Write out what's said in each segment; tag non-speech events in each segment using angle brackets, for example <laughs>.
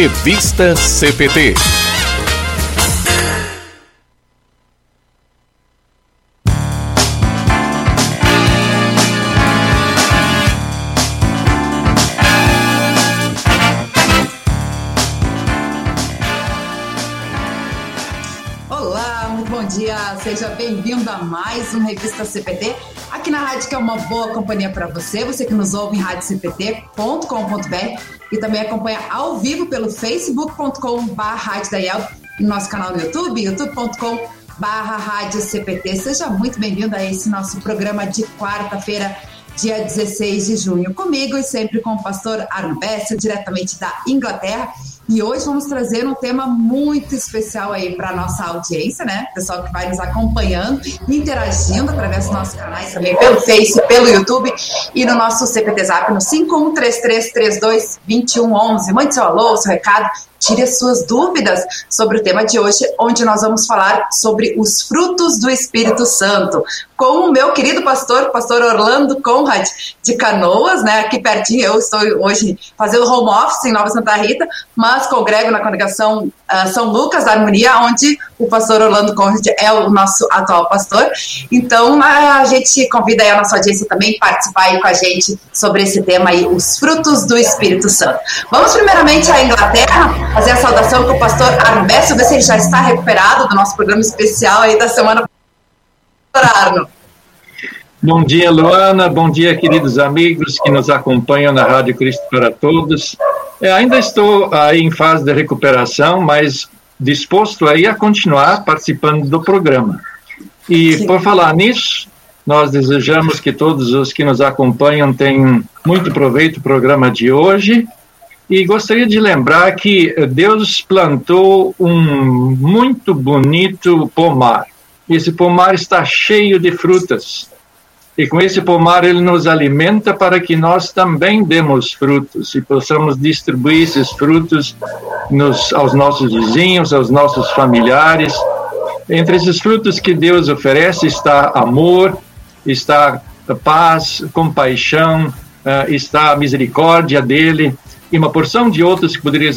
Revista CPT. seja bem-vindo a mais um Revista CPT, uma boa companhia para você, você que nos ouve em radiocpt.com.br e também acompanha ao vivo pelo facebook.com.br e nosso canal no YouTube, youtube.com barra Rádio CPT. Seja muito bem-vindo a esse nosso programa de quarta-feira, dia 16 de junho. Comigo e sempre com o pastor Arno Bessa, diretamente da Inglaterra. E hoje vamos trazer um tema muito especial aí para nossa audiência, né? Pessoal que vai nos acompanhando, interagindo através dos nossos canais também pelo Face, pelo YouTube e no nosso CPT Zap no 5133322111. Mande seu alô, seu recado, tire as suas dúvidas sobre o tema de hoje, onde nós vamos falar sobre os frutos do Espírito Santo, com o meu querido pastor, pastor Orlando Conrad, de Canoas, né? Aqui pertinho, eu estou hoje fazendo home office em Nova Santa Rita, mas congrego na congregação uh, São Lucas da Harmonia, onde o pastor Orlando Conrad é o nosso atual pastor. Então, a gente convida a nossa audiência também participar aí com a gente sobre esse tema aí, os frutos do Espírito Santo. Vamos primeiramente à Inglaterra, fazer a saudação com o pastor Arno Bessa, ver se ele já está recuperado do nosso programa especial aí da semana. Arno. Bom dia, Luana. Bom dia, queridos amigos que nos acompanham na Rádio Cristo para Todos. É, ainda estou aí em fase de recuperação, mas disposto aí a continuar participando do programa. E Sim. por falar nisso, nós desejamos que todos os que nos acompanham tenham muito proveito do programa de hoje e gostaria de lembrar que Deus plantou um muito bonito pomar. Esse pomar está cheio de frutas. E com esse pomar ele nos alimenta para que nós também demos frutos e possamos distribuir esses frutos nos, aos nossos vizinhos, aos nossos familiares. Entre esses frutos que Deus oferece está amor, está paz, compaixão, eh, está a misericórdia dele, e uma porção de outros que poderias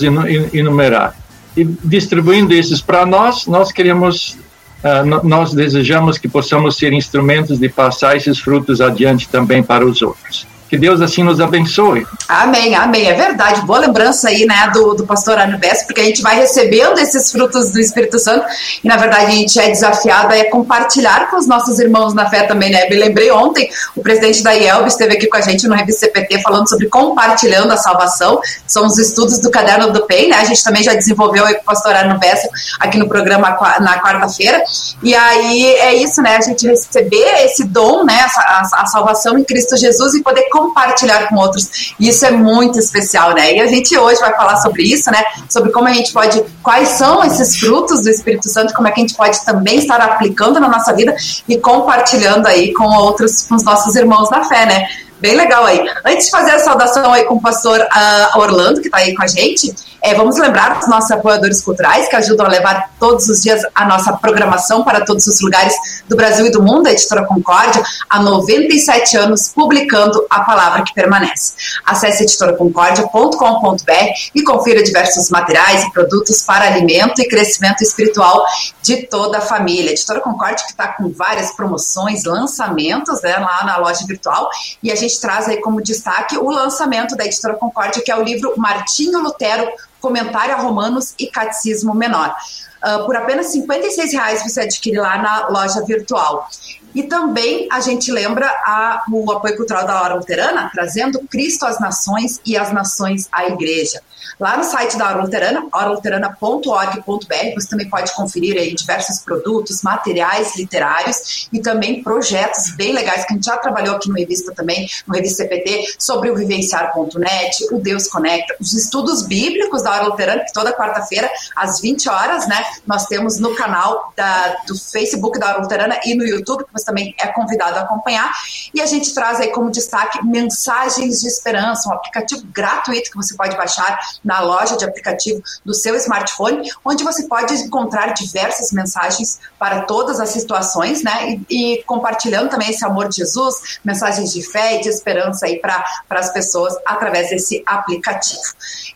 enumerar. E distribuindo esses para nós, nós queremos, uh, nós desejamos que possamos ser instrumentos de passar esses frutos adiante também para os outros. Que Deus assim nos abençoe. Amém, amém. É verdade. Boa lembrança aí, né, do, do pastor Arno Bess, porque a gente vai recebendo esses frutos do Espírito Santo e, na verdade, a gente é desafiado a compartilhar com os nossos irmãos na fé também, né? Me lembrei ontem, o presidente da IELB esteve aqui com a gente no Revista falando sobre compartilhando a salvação. São os estudos do Caderno do PEI, né? A gente também já desenvolveu aí com o pastor Arno Bess aqui no programa na quarta-feira. E aí é isso, né? A gente receber esse dom, né? A, a, a salvação em Cristo Jesus e poder compartilhar compartilhar com outros. Isso é muito especial, né? E a gente hoje vai falar sobre isso, né? Sobre como a gente pode, quais são esses frutos do Espírito Santo, como é que a gente pode também estar aplicando na nossa vida e compartilhando aí com outros, com os nossos irmãos na fé, né? Bem legal aí. Antes de fazer a saudação aí com o pastor uh, Orlando, que está aí com a gente, é, vamos lembrar dos nossos apoiadores culturais que ajudam a levar todos os dias a nossa programação para todos os lugares do Brasil e do mundo, a editora Concórdia, há 97 anos publicando a palavra que permanece. Acesse editoraconcordia.com.br e confira diversos materiais e produtos para alimento e crescimento espiritual de toda a família. A editora Concórdia que está com várias promoções, lançamentos né, lá na loja virtual e a gente traz aí como destaque o lançamento da editora Concórdia, que é o livro Martinho Lutero Comentário a Romanos e Catecismo Menor. Uh, por apenas R$ reais você adquire lá na loja virtual. E também a gente lembra a, o apoio cultural da Hora Luterana, trazendo Cristo às nações e as nações à igreja. Lá no site da Hora Luterana, horaluterana.org.br, você também pode conferir aí diversos produtos, materiais literários e também projetos bem legais que a gente já trabalhou aqui no Revista também, no Revista CPT, sobre o vivenciar.net, o Deus Conecta, os estudos bíblicos da Hora Luterana, que toda quarta-feira, às 20 horas, né, nós temos no canal da, do Facebook da Hora Luterana e no YouTube, que você também é convidado a acompanhar. E a gente traz aí como destaque mensagens de esperança, um aplicativo gratuito que você pode baixar na loja de aplicativo do seu smartphone, onde você pode encontrar diversas mensagens para todas as situações, né? E, e compartilhando também esse amor de Jesus, mensagens de fé e de esperança aí para as pessoas através desse aplicativo.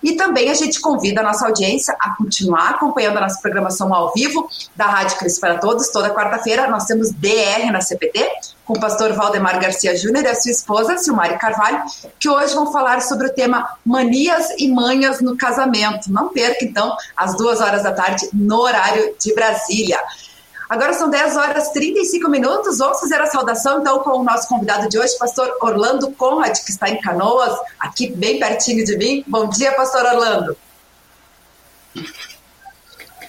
E também a gente convida a nossa audiência a continuar acompanhando a nossa programação ao vivo da Rádio Cristo para Todos. Toda quarta-feira nós temos DR na CPT, com o pastor Valdemar Garcia Júnior e a sua esposa, Silmari Carvalho, que hoje vão falar sobre o tema manias e manhas no casamento. Não perca, então, às duas horas da tarde, no horário de Brasília. Agora são 10 horas e 35 minutos. Vamos fazer a saudação então com o nosso convidado de hoje, pastor Orlando Conrad, que está em Canoas, aqui bem pertinho de mim. Bom dia, pastor Orlando.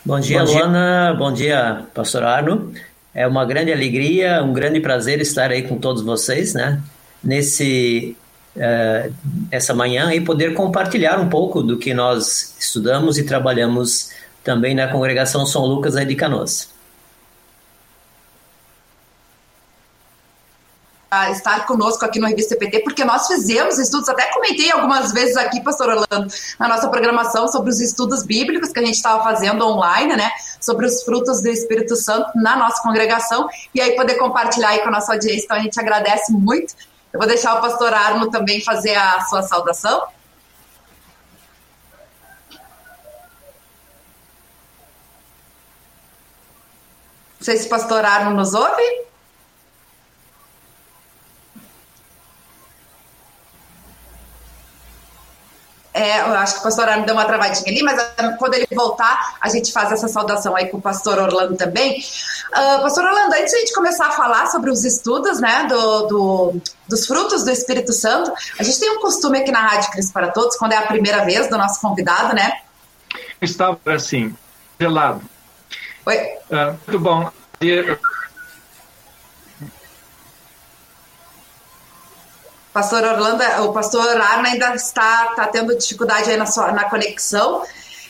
Bom dia, Bom dia. Luana. Bom dia, pastor Arno. É uma grande alegria, um grande prazer estar aí com todos vocês, né? Nesse uh, essa manhã e poder compartilhar um pouco do que nós estudamos e trabalhamos também na congregação São Lucas aí de Canoas. Estar conosco aqui no Revista PT, porque nós fizemos estudos, até comentei algumas vezes aqui, pastor Orlando, na nossa programação sobre os estudos bíblicos que a gente estava fazendo online, né, sobre os frutos do Espírito Santo na nossa congregação, e aí poder compartilhar aí com a nossa audiência, então a gente agradece muito. Eu vou deixar o pastor Arno também fazer a sua saudação. Não sei se o pastor Arno nos ouve. É, eu acho que o pastor Arno deu uma travadinha ali, mas ah, quando ele voltar, a gente faz essa saudação aí com o pastor Orlando também. Uh, pastor Orlando, antes de a gente começar a falar sobre os estudos, né, do, do, dos frutos do Espírito Santo, a gente tem um costume aqui na Rádio Cristo para Todos, quando é a primeira vez do nosso convidado, né? Estava assim, gelado. Oi. Uh, muito bom. Pastor Orlando, o pastor Arno ainda está, está tendo dificuldade aí na, sua, na conexão.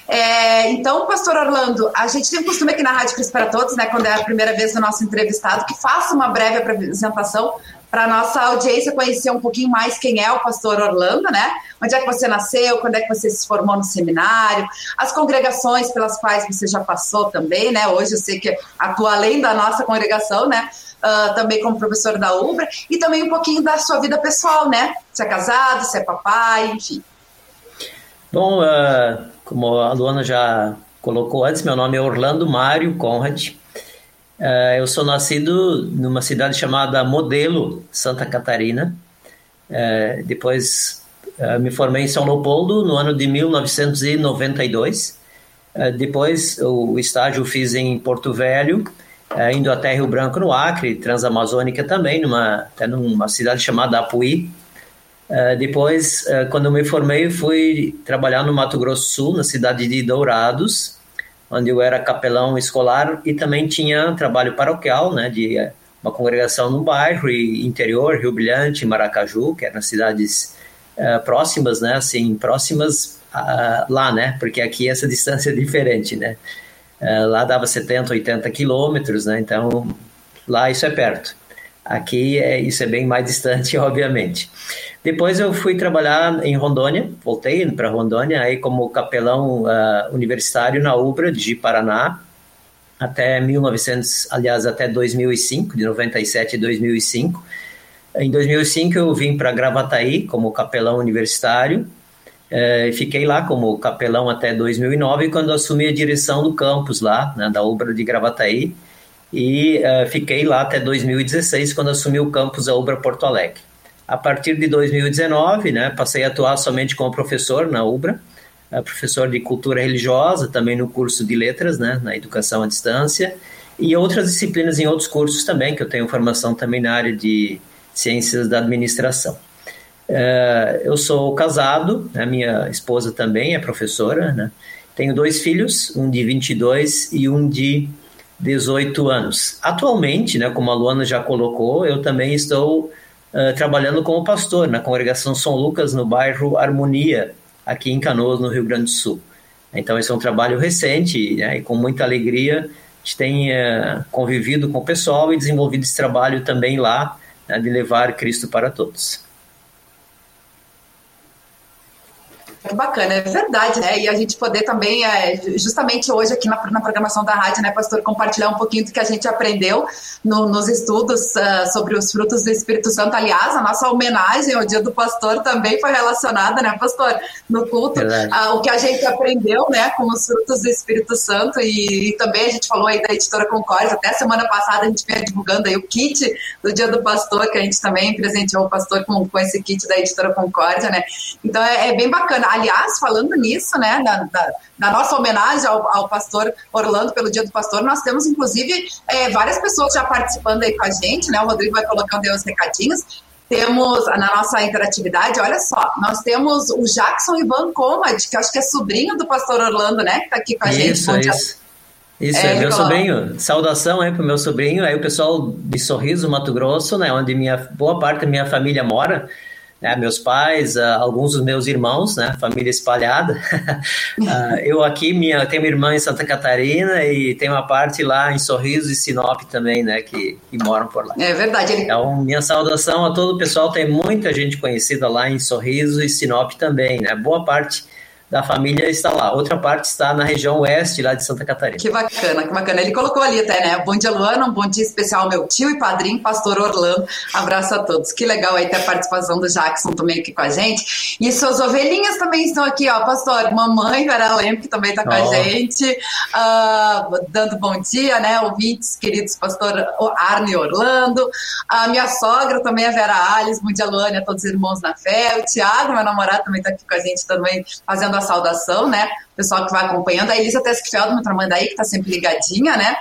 É, então, pastor Orlando, a gente tem um costume aqui na Rádio Cristo para Todos, né, quando é a primeira vez do nosso entrevistado, que faça uma breve apresentação para nossa audiência conhecer um pouquinho mais quem é o pastor Orlando, né? Onde é que você nasceu, quando é que você se formou no seminário, as congregações pelas quais você já passou também, né? Hoje eu sei que atua além da nossa congregação, né? uh, também como professor da UBRA, e também um pouquinho da sua vida pessoal, né? Se é casado, se é papai, enfim. Bom, uh, como a Luana já colocou antes, meu nome é Orlando Mário Conrad. Uh, eu sou nascido numa cidade chamada Modelo, Santa Catarina. Uh, depois uh, me formei em São Leopoldo no ano de 1992. depois o estágio fiz em Porto Velho é, indo até Rio Branco, no Acre, Transamazônica também, numa, até numa cidade chamada Apuí. É, depois, é, quando me formei, fui trabalhar no Mato Grosso Sul, na cidade de Dourados, onde eu era capelão escolar e também tinha trabalho paroquial, né, de é, uma congregação no bairro e interior, Rio Brilhante, Maracaju, que eram cidades uh, próximas, né, assim, próximas uh, lá, né, porque aqui essa <laughs> distância é diferente, né. É, lá dava 70, 80 quilômetros, né? Então, lá isso é perto. Aqui é, isso é bem mais distante, <laughs> obviamente. Depois eu fui trabalhar em Rondônia, voltei para Rondônia aí como capelão uh, universitário na UBRA de Paraná até 1900, aliás, até 2005, de 97 a 2005. Em 2005 eu vim para Gravataí como capelão universitário é, fiquei lá como capelão até 2009, quando assumi a direção do campus lá, né, da Ubra de Gravataí, e é, fiquei lá até 2016, quando assumi o campus da Ubra Porto Alegre. A partir de 2019, né, passei a atuar somente como professor na Ubra, é, professor de cultura religiosa, também no curso de letras, né, na educação à distância, e outras disciplinas em outros cursos também, que eu tenho formação também na área de ciências da administração. É, eu sou casado, a minha esposa também é professora, né? Tenho dois filhos, um de 22 e um de 18 anos. Atualmente, né, como a Luana já colocou, eu também estou uh, trabalhando como pastor na congregação São Lucas, no bairro Harmonia, aqui em Canoas, no Rio Grande do Sul. Então, esse é um trabalho recente né, e com muita alegria a gente tem uh, convivido com o pessoal e desenvolvido esse trabalho também lá, né, de levar Cristo para todos. Que bacana, é verdade, né? E a gente poder também, é, justamente hoje aqui na, na, programação da rádio, né, pastor, compartilhar um pouquinho do que a gente aprendeu no, nos estudos uh, sobre os frutos do Espírito Santo. Aliás, a nossa homenagem ao Dia do Pastor também foi relacionada, né, pastor, no culto, uh, o que a gente aprendeu, né, com os frutos do Espírito Santo e, e, também a gente falou aí da editora Concórdia, até semana passada a gente veio divulgando aí o kit do Dia do Pastor, que a gente também presenteou o pastor com, com esse kit da editora Concórdia, né? Então é, é bem bacana. Aliás, falando nisso, né, da, da, da nossa homenagem ao, ao, pastor Orlando pelo Dia do Pastor, nós temos inclusive é, várias pessoas já participando aí com a gente, né? O Rodrigo vai colocando aí os recadinhos. Temos na nossa interatividade, olha só, nós temos o Jackson Ivan Comad, que acho que é sobrinho do pastor Orlando, né? Que tá aqui com a isso, gente. Isso. Isso, é, é meu sobrinho. Saudação aí pro meu sobrinho. Aí o pessoal de Sorriso, Mato Grosso, né? Onde minha boa parte da minha família mora né, meus pais, uh, alguns dos meus irmãos, né, família espalhada. uh, <laughs> eu aqui, minha, tenho uma irmã em Santa Catarina e tenho uma parte lá em Sorriso e Sinop também, né, que, que moram por lá. É verdade. Ele... Então, minha saudação a todo o pessoal, tem muita gente conhecida lá em Sorriso e Sinop também, né, boa parte da família está lá. Outra parte está na região oeste, lá de Santa Catarina. Que bacana, que bacana. Ele colocou ali até, né? Bom dia, Luana. Um bom dia especial meu tio e padrinho, pastor Orlando. Abraço a todos. Que legal aí ter a participação do Jackson também aqui com a gente. E suas ovelhinhas também estão aqui, ó, pastor. Mamãe Vera Lemp, que também está com oh. a gente, uh, dando bom dia, né? Ouvintes, queridos, pastor Arne Orlando. A minha sogra também, a Vera Alice. Bom dia, Luana, a todos os irmãos na fé. O Tiago, meu namorado, também está aqui com a gente também, fazendo a saudação, né? O pessoal que vai acompanhando. A Elisa Teskfeld, mãe daí, que está sempre ligadinha, né?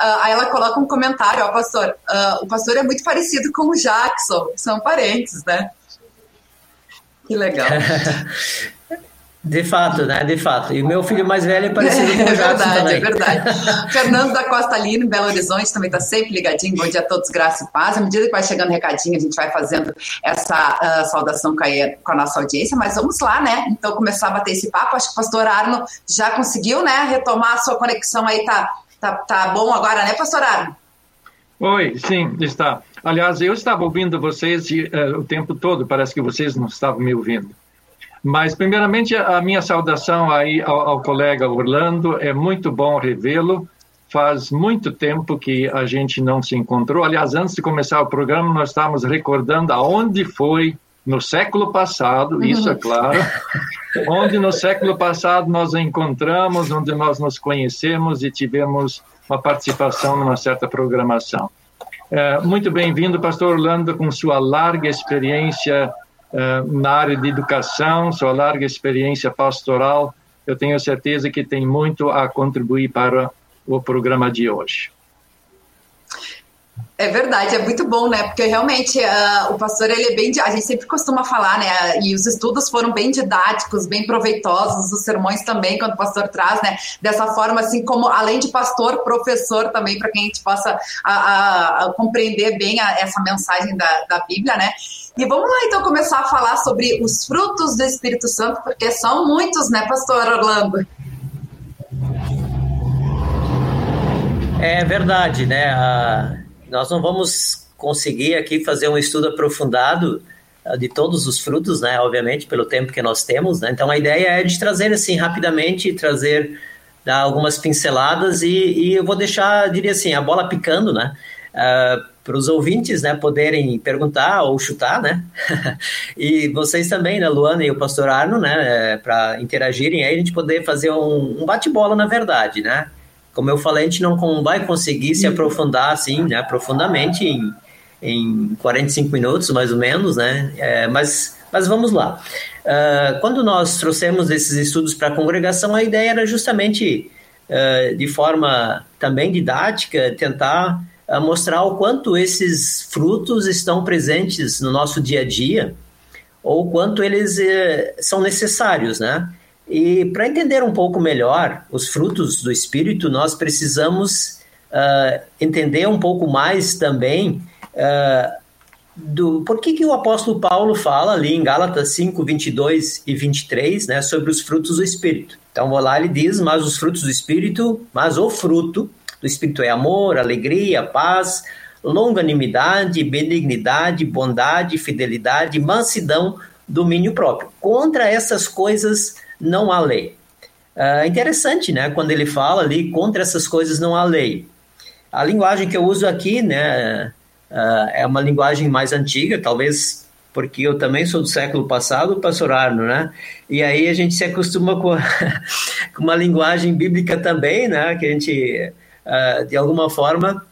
Uh, aí ela coloca um comentário, ó, pastor, uh, o pastor é muito parecido com o Jackson, são parentes, né? Que legal. <laughs> De fato, né? De fato. E o meu filho mais velho é parecido com o <laughs> Jackson verdade, também. É verdade. <laughs> Fernando da Costa Lino, em Belo Horizonte, também está sempre ligadinho. Bom dia a todos, graça e paz. À medida que vai chegando recadinho, a gente vai fazendo essa uh, saudação com a, com a, nossa audiência. Mas vamos lá, né? Então, começar a bater esse papo. Acho que o pastor Arno já conseguiu, né? Retomar a sua conexão aí. Tá, tá, tá bom agora, né, pastor Arno? Oi, sim, está. Aliás, eu estava ouvindo vocês uh, o tempo todo. Parece que vocês não estavam me ouvindo. Mas, primeiramente, a minha saudação aí ao, ao colega Orlando. É muito bom revê-lo. Faz muito tempo que a gente não se encontrou. Aliás, antes de começar o programa, nós estávamos recordando aonde foi no século passado, uhum. isso é claro, <laughs> onde no século passado nós encontramos, onde nós nos conhecemos e tivemos uma participação numa certa programação. É, muito bem-vindo, Pastor Orlando, com sua larga experiência na área de educação, sua larga experiência pastoral, eu tenho certeza que tem muito a contribuir para o programa de hoje. É verdade, é muito bom, né? Porque realmente uh, o pastor ele é bem, a gente sempre costuma falar, né? E os estudos foram bem didáticos, bem proveitosos, os sermões também quando o pastor traz, né? Dessa forma, assim como além de pastor, professor também para que a gente possa a, a, a compreender bem essa mensagem da, da Bíblia, né? E vamos lá então começar a falar sobre os frutos do Espírito Santo, porque são muitos, né, pastor Orlando? É verdade, né? Ah, nós não vamos conseguir aqui fazer um estudo aprofundado ah, de todos os frutos, né? Obviamente, pelo tempo que nós temos, né? Então a ideia é de trazer assim rapidamente, trazer dar algumas pinceladas e, e eu vou deixar, diria assim, a bola picando, né? Uh, para os ouvintes né, poderem perguntar ou chutar, né? <laughs> e vocês também, né, Luana e o pastor Arno, né, é, para interagirem aí, a gente poder fazer um, um bate-bola, na verdade, né? Como eu falei, a gente não vai conseguir se aprofundar assim, né, profundamente em, em 45 minutos, mais ou menos, né? É, mas, mas vamos lá. Uh, quando nós trouxemos esses estudos para a congregação, a ideia era justamente, uh, de forma também didática, tentar a mostrar o quanto esses frutos estão presentes no nosso dia a dia ou quanto eles eh, são necessários, né? E para entender um pouco melhor os frutos do Espírito, nós precisamos uh, entender um pouco mais também uh, do por que, que o apóstolo Paulo fala ali em Gálatas 5, 22 e 23, né, sobre os frutos do Espírito. Então, vou lá, ele diz, mas os frutos do Espírito, mas o fruto do Espírito é amor, alegria, paz, longanimidade, benignidade, bondade, fidelidade, mansidão, domínio próprio. Contra essas coisas não há lei. É interessante, né? Quando ele fala ali, contra essas coisas não há lei. A linguagem que eu uso aqui, né, é uma linguagem mais antiga, talvez porque eu também sou do século passado, pastor Arno, né? E aí a gente se acostuma com, a, <laughs> com uma linguagem bíblica também, né? Que a gente, uh, de alguma forma,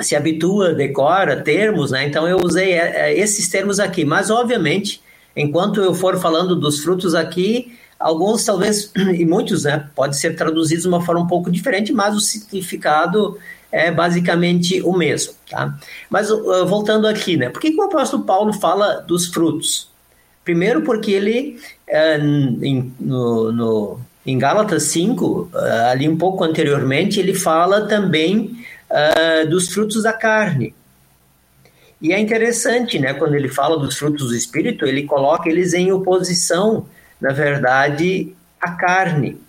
se habitua, decora termos, né? Então eu usei é, é, esses termos aqui, mas obviamente, enquanto eu for falando dos frutos aqui, alguns talvez, <clears throat> e muitos, né? Pode ser traduzidos de uma forma um pouco diferente, mas o significado é basicamente o mesmo. Tá? Mas uh, voltando aqui, né? Por que, que, o apóstolo Paulo fala dos frutos? Primeiro, porque ele, uh, em, no, no, em Gálatas 5, uh, ali um pouco anteriormente, ele fala também dos frutos da carne. E é interessante, né? Quando ele fala dos frutos do Espírito, ele coloca eles em oposição, na verdade, à carne.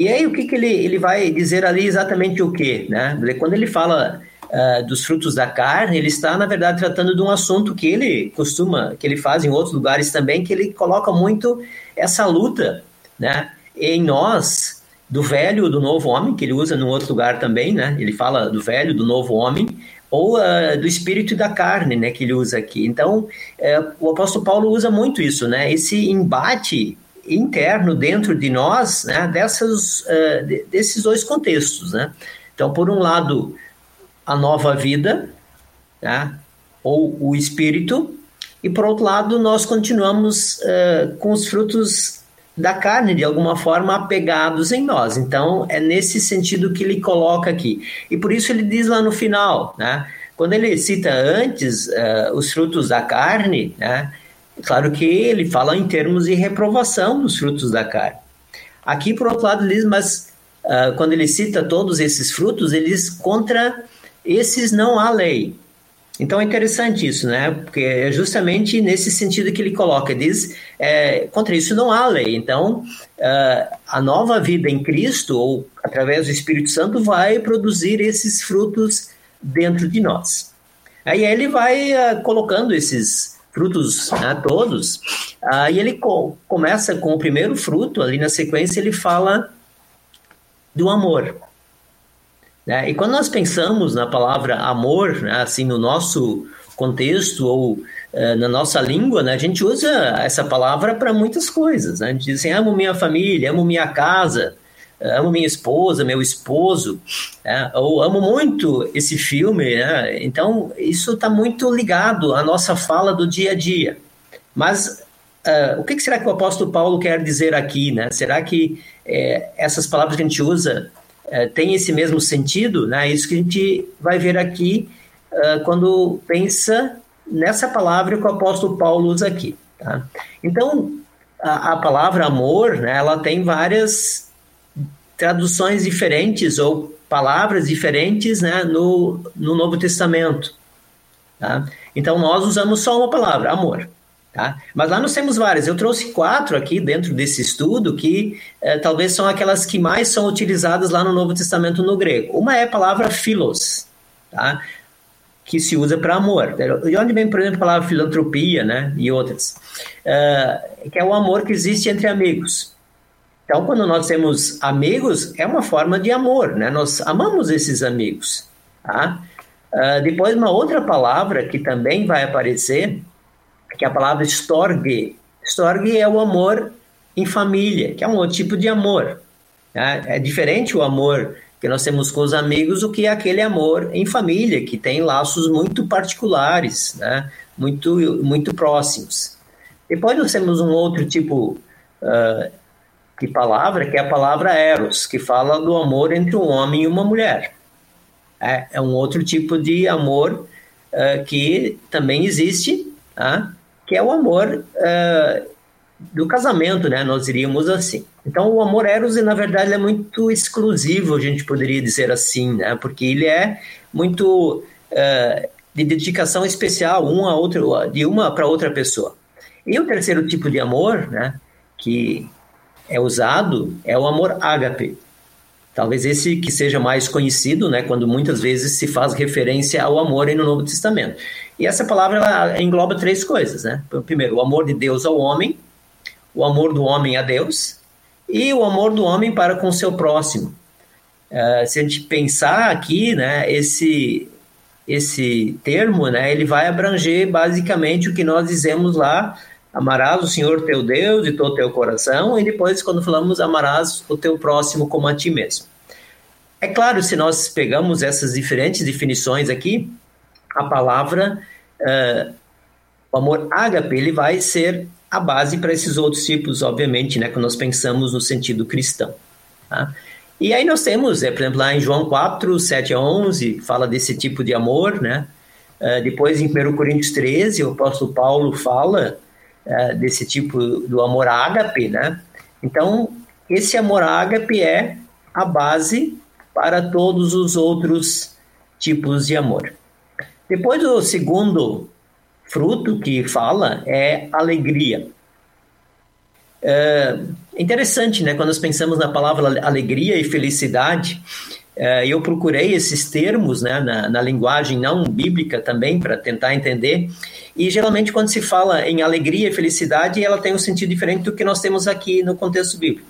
E aí, o que, que ele, ele vai dizer ali exatamente o quê? Né? Quando ele fala uh, dos frutos da carne, ele está, na verdade, tratando de um assunto que ele costuma, que ele faz em outros lugares também, que ele coloca muito essa luta né? em nós, do velho do novo homem, que ele usa num outro lugar também, né? ele fala do velho do novo homem, ou uh, do espírito e da carne, né, que ele usa aqui. Então, uh, o apóstolo Paulo usa muito isso, né, esse embate interno dentro de nós né, dessas, uh, desses dois contextos. Né? Então, por um lado, a nova vida, né, ou o espírito, e por outro lado, nós continuamos uh, com os frutos da carne, de alguma forma, apegados em nós. Então, é nesse sentido que ele coloca aqui. E por isso ele diz lá no final, né? Quando ele cita antes uh, os frutos da carne, né? Claro que ele fala em termos de reprovação dos frutos da carne. Aqui, por outro lado, ele diz, mas uh, quando ele cita todos esses frutos, ele diz contra esses não há lei. Então é interessante isso, né? Porque é justamente nesse sentido que ele coloca, diz, é, contra isso não há lei. Então, uh, a nova vida em Cristo, ou através do Espírito Santo, vai produzir esses frutos dentro de nós. Aí ele vai uh, colocando esses frutos né, todos, aí ele co começa com o primeiro fruto, ali na sequência ele fala do amor. Né? E quando nós pensamos na palavra amor, né, assim, no nosso contexto ou uh, na nossa língua, né, a gente usa essa palavra para muitas coisas. Né? A gente diz assim, amo minha família, amo minha casa, amo minha esposa, meu esposo, né? ou amo muito esse filme. Né? Então, isso está muito ligado à nossa fala do dia a dia. Mas uh, o que será que o apóstolo Paulo quer dizer aqui? Né? Será que essas palavras que a gente usa é, têm esse mesmo sentido? Né? Isso que a gente vai ver aqui uh, quando pensa nessa palavra que o apóstolo Paulo usa aqui. Tá? Então, a, a palavra amor, né, ela tem várias traduções diferentes ou palavras diferentes né, no, no Novo Testamento. Tá? Então, nós usamos só uma palavra, amor. Tá? Mas lá nós temos várias. Eu trouxe quatro aqui dentro desse estudo que eh, talvez são aquelas que mais são utilizadas lá no Novo Testamento no grego. Uma é a palavra philos, tá? que se usa para amor. De onde vem, por exemplo, a palavra filantropia né? e outras? Uh, que é o amor que existe entre amigos. Então, quando nós temos amigos, é uma forma de amor, né? Nós amamos esses amigos, tá? Uh, depois, uma outra palavra que também vai aparecer, que é a palavra storge. Storge é o amor em família, que é um outro tipo de amor. Né? É diferente o amor que nós temos com os amigos do que aquele amor em família, que tem laços muito particulares, né? muito, muito próximos. Depois nós temos um outro tipo uh, de palavra, que é a palavra eros, que fala do amor entre um homem e uma mulher. É, é um outro tipo de amor uh, que também existe, uh, que é o amor uh, do casamento, né? Nós diríamos assim. Então, o amor eros, na verdade, é muito exclusivo, a gente poderia dizer assim, né? Porque ele é muito uh, de dedicação especial, um a outro, de uma para outra pessoa. E o terceiro tipo de amor, né? Que é usado é o amor ágape. Talvez esse que seja mais conhecido, né, quando muitas vezes se faz referência ao amor no Novo Testamento. E essa palavra ela engloba três coisas, né? Primeiro, o amor de Deus ao homem, o amor do homem a Deus e o amor do homem para com o seu próximo. Uh, se a gente pensar aqui, né, esse esse termo, né, ele vai abranger basicamente o que nós dizemos lá, amarás o Senhor teu Deus de todo teu coração, e depois quando falamos amarás o teu próximo como a ti mesmo. É claro, se nós pegamos essas diferentes definições aqui, a palavra, uh, o amor ágape, ele vai ser a base para esses outros tipos, obviamente, né, quando nós pensamos no sentido cristão. Tá? E aí nós temos, é, por exemplo, lá em João 4, 7 a 11, fala desse tipo de amor, né? Uh, depois em 1 Coríntios 13, o apóstolo Paulo fala uh, desse tipo do amor ágape, né? Então, esse amor ágape é a base para todos os outros tipos de amor. Depois, o segundo fruto que fala é alegria. É interessante, né? Quando nós pensamos na palavra alegria e felicidade, é, eu procurei esses termos né, na, na linguagem não bíblica também para tentar entender. E geralmente, quando se fala em alegria e felicidade, ela tem um sentido diferente do que nós temos aqui no contexto bíblico.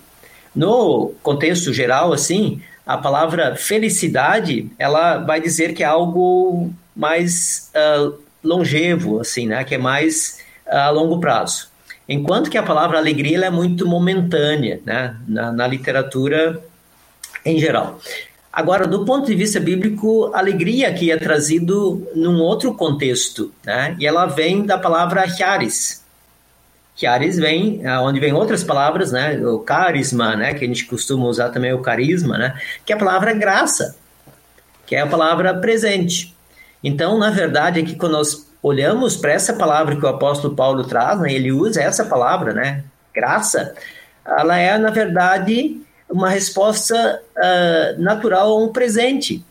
No contexto geral, assim, a palavra felicidade, ela vai dizer que é algo mais uh, longevo, assim, né? Que é mais uh, a longo prazo. Enquanto que a palavra alegria é muito momentânea, né? Na, na literatura em geral. Agora, do ponto de vista bíblico, alegria aqui é trazido num outro contexto, né? E ela vem da palavra charis. Charis vem, onde vem outras palavras, né? O carisma, né? Que a gente costuma usar também o carisma, né? Que é a palavra graça, que é a palavra presente. Então, na verdade, aqui quando nós olhamos para essa palavra que o apóstolo Paulo traz, né? Ele usa essa palavra, né? Graça. Ela é, na verdade, uma resposta uh, natural a um presente,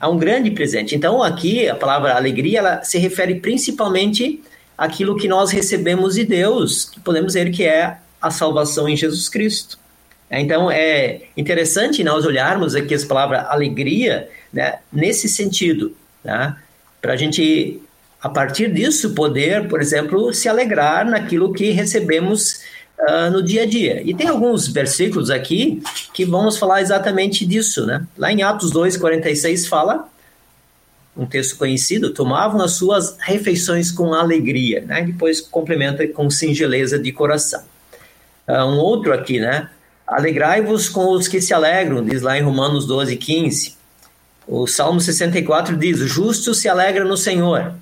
a um grande presente. Então, aqui, a palavra alegria, ela se refere principalmente àquilo que nós recebemos de Deus, que podemos dizer que é a salvação em Jesus Cristo. Então, é interessante nós olharmos aqui as palavras alegria né, nesse sentido, né, para a gente, a partir disso, poder, por exemplo, se alegrar naquilo que recebemos uh, no dia a dia. E tem alguns versículos aqui que vamos falar exatamente disso, né? Lá em Atos 2, 46 fala, um texto conhecido, tomavam as suas refeições com alegria, né? Depois complementa com singeleza de coração. Uh, um outro aqui, né? Alegrai-vos com os que se alegram, diz lá em Romanos 12, 15. O Salmo 64 diz: justo se alegra no Senhor.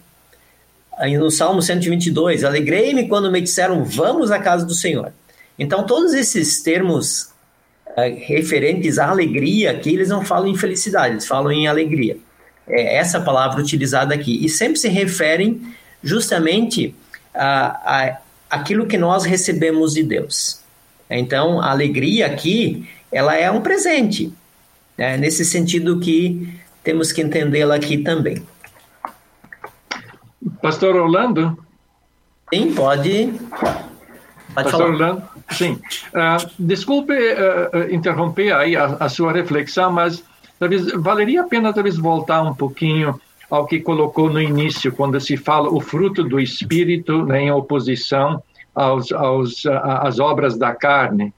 Aí no Salmo 122, alegrei-me quando me disseram, vamos à casa do Senhor. Então, todos esses termos uh, referentes à alegria aqui, eles não falam em felicidade, eles falam em alegria. É essa palavra utilizada aqui. E sempre se referem justamente a, a aquilo que nós recebemos de Deus. Então, a alegria aqui, ela é um presente. Né? Nesse sentido que temos que entendê-la aqui também. Pastor Orlando? Sim, pode. pode Pastor falar. Orlando? Sim. Uh, desculpe uh, interromper aí a, a, sua reflexão, mas talvez valeria a pena talvez voltar um pouquinho ao que colocou no início, quando se fala o fruto do Espírito né, em oposição aos, aos, às obras da carne.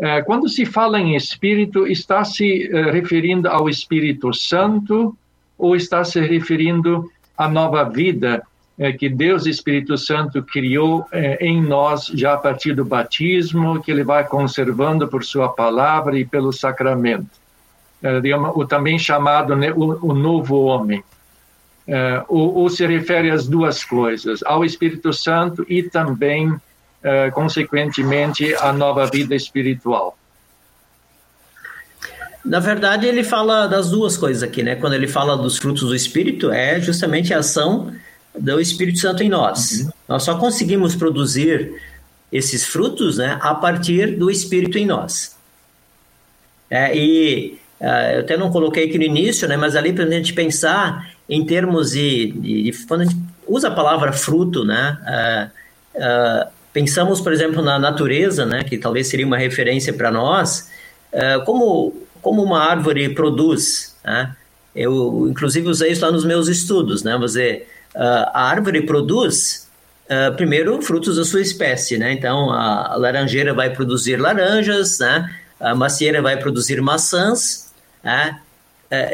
Uh, quando se fala em Espírito, está se referindo ao Espírito Santo ou está se referindo a nova vida é, que Deus Espírito Santo criou em nós já a partir do batismo, que Ele vai conservando por Sua palavra e pelo sacramento. O também chamado né, o, novo homem. É, ou, ou, se refere às duas coisas, ao Espírito Santo e também, é, consequentemente, à nova vida espiritual. Na verdade, ele fala das duas coisas aqui, né? Quando ele fala dos frutos do Espírito, é justamente a ação do Espírito Santo em nós. Uhum. Nós só conseguimos produzir esses frutos, né, a partir do Espírito em nós. É, e uh, eu até não coloquei aqui no início, né, mas ali para a gente pensar em termos de, de, de, quando a gente usa a palavra fruto, né, uh, uh, pensamos, por exemplo, na natureza, né, que talvez seria uma referência para nós, como como uma árvore produz. Né? Eu, inclusive, usei isso lá nos meus estudos. Né? Você, uh, a árvore produz, uh, primeiro, frutos da sua espécie. Né? Então, a, a laranjeira vai produzir laranjas, né? a macieira vai produzir maçãs. Né?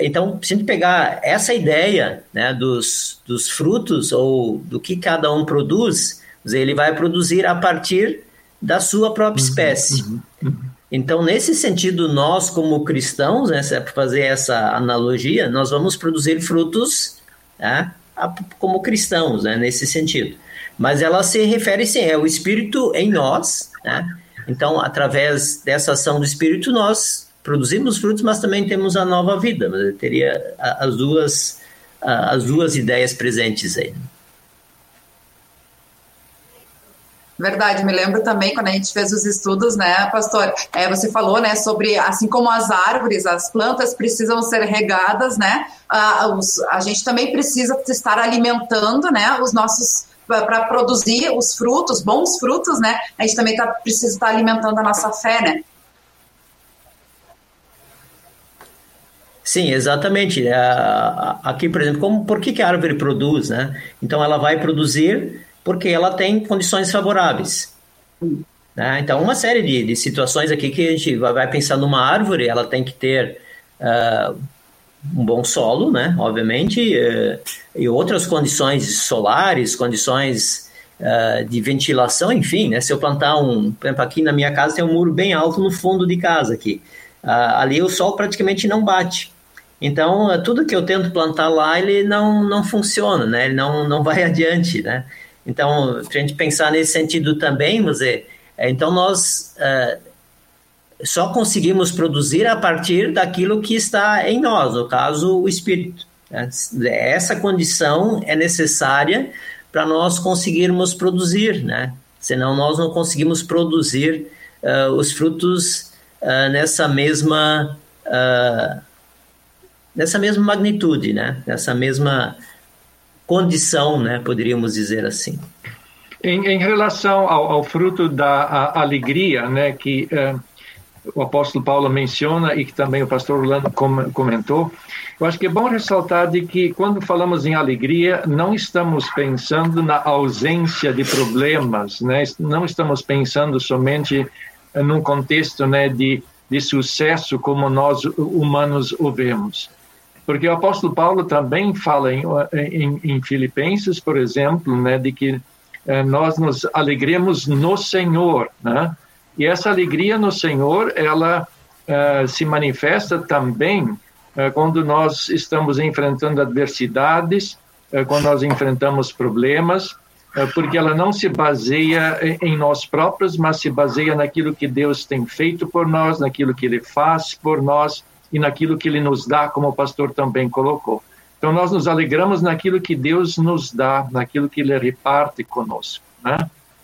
Então, se a gente pegar essa ideia né, dos, dos frutos ou do que cada um produz, ele vai produzir a partir da sua própria uhum, espécie. Uhum, uhum. Então, nesse sentido, nós, como cristãos, né, para fazer essa analogia, nós vamos produzir frutos né, como cristãos, né, nesse sentido. Mas ela se refere, sim, é o Espírito em nós. Né? Então, através dessa ação do Espírito, nós produzimos frutos, mas também temos a nova vida. Mas teria as duas, as duas ideias presentes aí. Verdade, me lembro também quando a gente fez os estudos, né, pastor? É, você falou, né, sobre assim como as árvores, as plantas precisam ser regadas, né? A, os, a gente também precisa estar alimentando, né, os nossos para produzir os frutos, bons frutos, né? A gente também tá, precisa estar alimentando a nossa fé, né? Sim, exatamente. Aqui, por exemplo, como, por que, que a árvore produz, né? Então, ela vai produzir porque ela tem condições favoráveis. Né? Então, uma série de, de, situações aqui que a gente vai pensar numa árvore, ela tem que ter uh, um bom solo, né? obviamente, uh, e outras condições solares, condições uh, de ventilação, enfim, né? se eu plantar um, por exemplo, aqui na minha casa tem um muro bem alto no fundo de casa aqui, ali o sol praticamente não bate. Então, tudo que eu tento plantar lá, ele não, não funciona, né? ele não, não vai <laughs> adiante, né? Então, a gente pensar nesse sentido também, você, é, então nós é, só conseguimos produzir a partir daquilo que está em nós, no caso, o Espírito. Né? Essa condição é necessária para nós conseguirmos produzir, né? Senão nós não conseguimos produzir uh, os frutos uh, nessa mesma uh, nessa mesma magnitude, né? Nessa mesma condição, né, poderíamos dizer assim. Em, em relação ao, ao, fruto da alegria, né, que eh, o apóstolo Paulo menciona e que também o pastor Orlando com, comentou, eu acho que é bom ressaltar de que quando falamos em alegria, não estamos pensando na ausência de problemas, né? não estamos pensando somente num contexto né, de, de sucesso como nós humanos o vemos. Porque o apóstolo Paulo também fala em, em, em Filipenses, por exemplo, né, de que eh, nós nos alegremos no Senhor, né? E essa alegria no Senhor, ela eh, se manifesta também eh, quando nós estamos enfrentando adversidades, eh, quando nós enfrentamos problemas, eh, porque ela não se baseia em nós próprios, mas se baseia naquilo que Deus tem feito por nós, naquilo que Ele faz por nós e naquilo que Ele nos dá, como o pastor também colocou. Então, nós nos alegramos naquilo que Deus nos dá, naquilo que Ele reparte conosco. Né?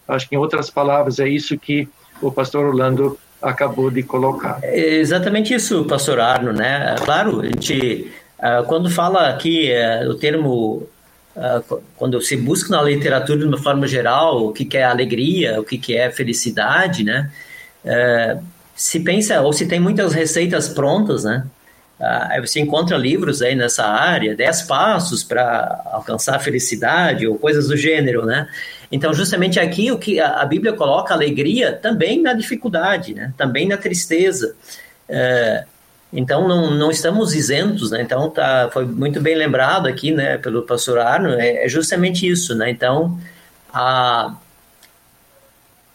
Acho que, em outras palavras, é isso que o pastor Orlando acabou de colocar. É exatamente isso, pastor Arno. Né? Claro, a gente, ah, quando fala aqui eh, o termo ah, quando se busca na literatura de uma forma geral o que é alegria, o que é felicidade, né? Se pensa, ou se tem muitas receitas prontas, né? Aí você encontra livros aí nessa área, 10 passos para alcançar a felicidade ou coisas do gênero, né? Então, justamente aqui o que a Bíblia coloca alegria também na dificuldade, né? Também na tristeza. É, então, não, não estamos isentos, né? Então, tá, foi muito bem lembrado aqui, né, pelo pastor Arno, é, é justamente isso, né? Então, a,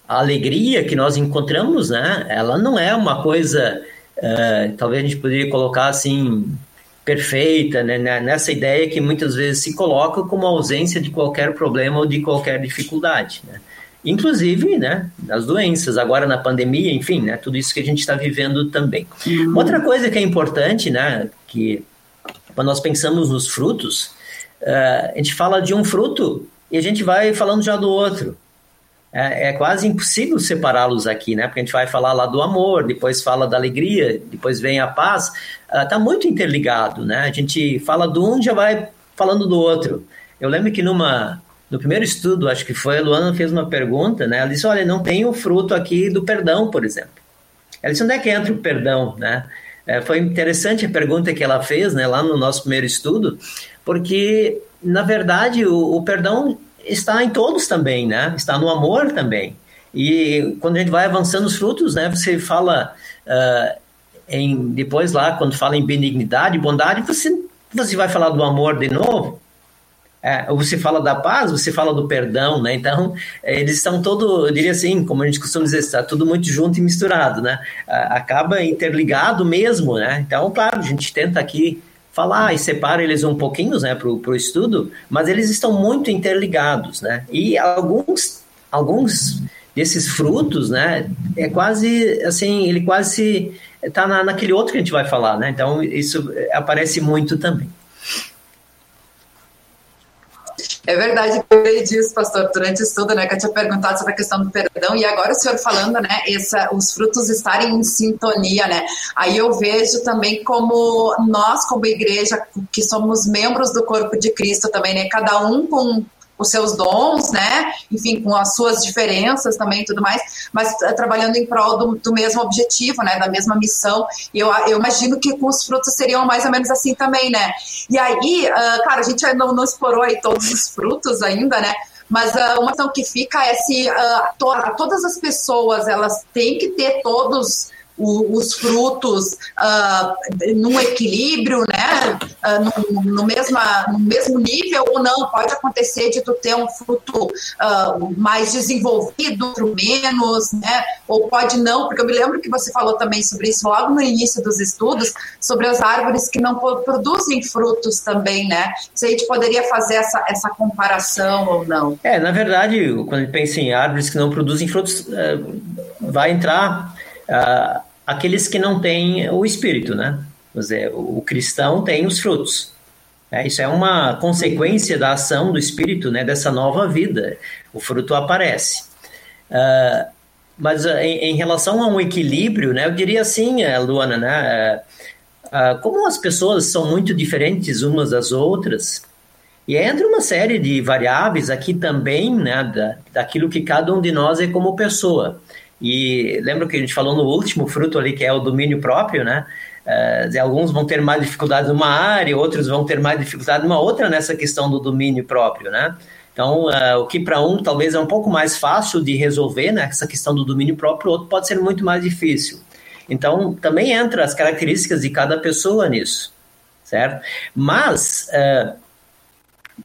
a alegria que nós encontramos, né, ela não é uma coisa, uh, talvez a gente poderia colocar assim, perfeita, né, né, nessa ideia que muitas vezes se coloca como ausência de qualquer problema ou de qualquer dificuldade, né. Inclusive, né, nas doenças, agora na pandemia, enfim, né, tudo isso que a gente está vivendo também. Uhum. Outra coisa que é importante, né, que quando nós pensamos nos frutos, uh, a gente fala de um fruto e a gente vai falando já do outro é, é quase impossível separá-los aqui, né? Porque a gente vai falar lá do amor, depois fala da alegria, depois vem a paz. Está uh, muito interligado, né? A gente fala do um já vai falando do outro. Eu lembro que numa no primeiro estudo, acho que foi, a Luana fez uma pergunta, né? Ela disse, olha, não tem o fruto aqui do perdão, por exemplo. Ela disse, onde é que entra o perdão, né? É, foi interessante a pergunta que ela fez, né, lá no nosso primeiro estudo, porque na verdade o, o perdão está em todos também, né? Está no amor também. E quando a gente vai avançando os frutos, né? Você fala uh, em depois lá quando fala em benignidade, bondade, você você vai falar do amor de novo. É, você fala da paz, você fala do perdão, né? Então, eles estão todo, eu diria assim, como a gente costuma dizer, está tudo muito junto e misturado, né? Acaba interligado mesmo, né? Então, claro, a gente tenta aqui falar e separa eles um pouquinho, né, para o estudo, mas eles estão muito interligados, né? E alguns, alguns desses frutos, né, é quase assim, ele quase está na, naquele outro que a gente vai falar, né? Então, isso aparece muito também. É verdade, lembrei disso, pastor, durante o estudo, né, que eu tinha perguntado sobre a questão do perdão, e agora o senhor falando, né, essa, os frutos estarem em sintonia, né, aí eu vejo também como nós, como igreja, que somos membros do corpo de Cristo também, né, cada um com os seus dons, né? Enfim, com as suas diferenças também e tudo mais, mas uh, trabalhando em prol do, do, mesmo objetivo, né? Da mesma missão. E eu, eu imagino que com os frutos seriam mais ou menos assim também, né? E aí, uh, cara, a gente não, não explorou aí todos os frutos ainda, né? Mas uh, uma questão que fica é se uh, to todas as pessoas elas têm que ter todos o, os frutos uh, num equilíbrio, né, uh, no, no, mesma, no mesmo nível ou não, pode acontecer de tu ter um fruto uh, mais desenvolvido, outro menos, né, ou pode não, porque eu me lembro que você falou também sobre isso logo no início dos estudos, sobre as árvores que não produzem frutos também, né, se a gente poderia fazer essa, essa comparação ou não. É, na verdade, quando a gente pensa em árvores que não produzem frutos, eh, vai entrar aqueles que não têm o espírito, né? Quer dizer, o cristão tem os frutos. É, isso é uma consequência da ação do espírito, né? Dessa nova vida. O fruto aparece. Uh, mas uh, em, em, relação a um equilíbrio, né? Eu diria assim, uh, Luana, né? como as pessoas são muito diferentes umas das outras, e entra uma série de variáveis aqui também, né? Da, daquilo que cada um de nós é como pessoa. E lembra que a gente falou no último fruto ali, que é o domínio próprio, né? Uh, alguns vão ter mais dificuldade numa área, outros vão ter mais dificuldade numa outra nessa questão do domínio próprio, né? Então, uh, o que para um talvez é um pouco mais fácil de resolver, né? Essa questão do domínio próprio, outro pode ser muito mais difícil. Então, também entra as características de cada pessoa nisso, certo? Mas, uh,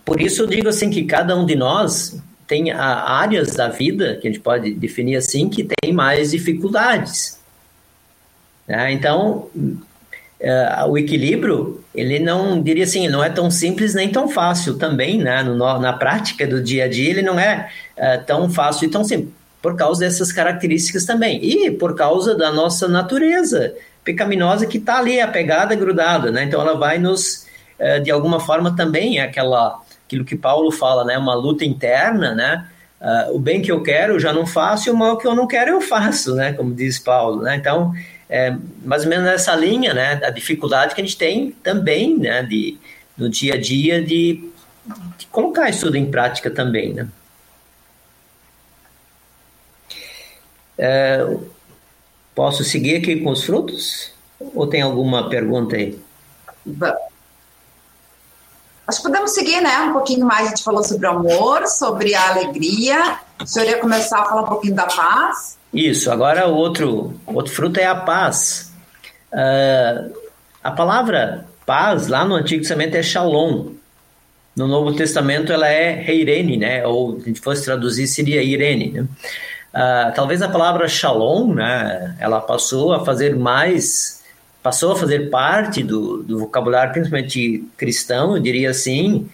por isso eu digo assim que cada um de nós tem áreas da vida, que a gente pode definir assim, que tem mais dificuldades. Né? Então, uh, o equilíbrio, ele não, diria assim, não é tão simples nem tão fácil também, né? No, na prática do dia a dia, ele não é uh, tão fácil e tão simples, por causa dessas características também. E por causa da nossa natureza pecaminosa que está ali, apegada, grudada, né? Então, ela vai nos, uh, de alguma forma, também, aquela aquilo que Paulo fala, né? Uma luta interna, né? Uh, o bem que eu quero eu já não faço e o mal que eu não quero eu faço, né? Como diz Paulo, né? Então, é mais ou menos nessa linha, né? A dificuldade que a gente tem também, né? De, no dia a dia de, de colocar isso tudo em prática também, né? É, posso seguir aqui com os frutos? Ou tem alguma pergunta aí? Acho que podemos seguir, né? Um pouquinho mais. A gente falou sobre o amor, sobre a alegria. O senhor ia começar a falar um pouquinho da paz. Isso. Agora, o outro, outro fruto é a paz. Uh, a palavra paz, lá no Antigo Testamento, é shalom. No Novo Testamento, ela é reirene, né? Ou, se fosse traduzir, seria irene, né? Uh, talvez a palavra shalom, né? Ela passou a fazer mais passou a fazer parte do, do vocabulário, principalmente cristão, eu diria assim,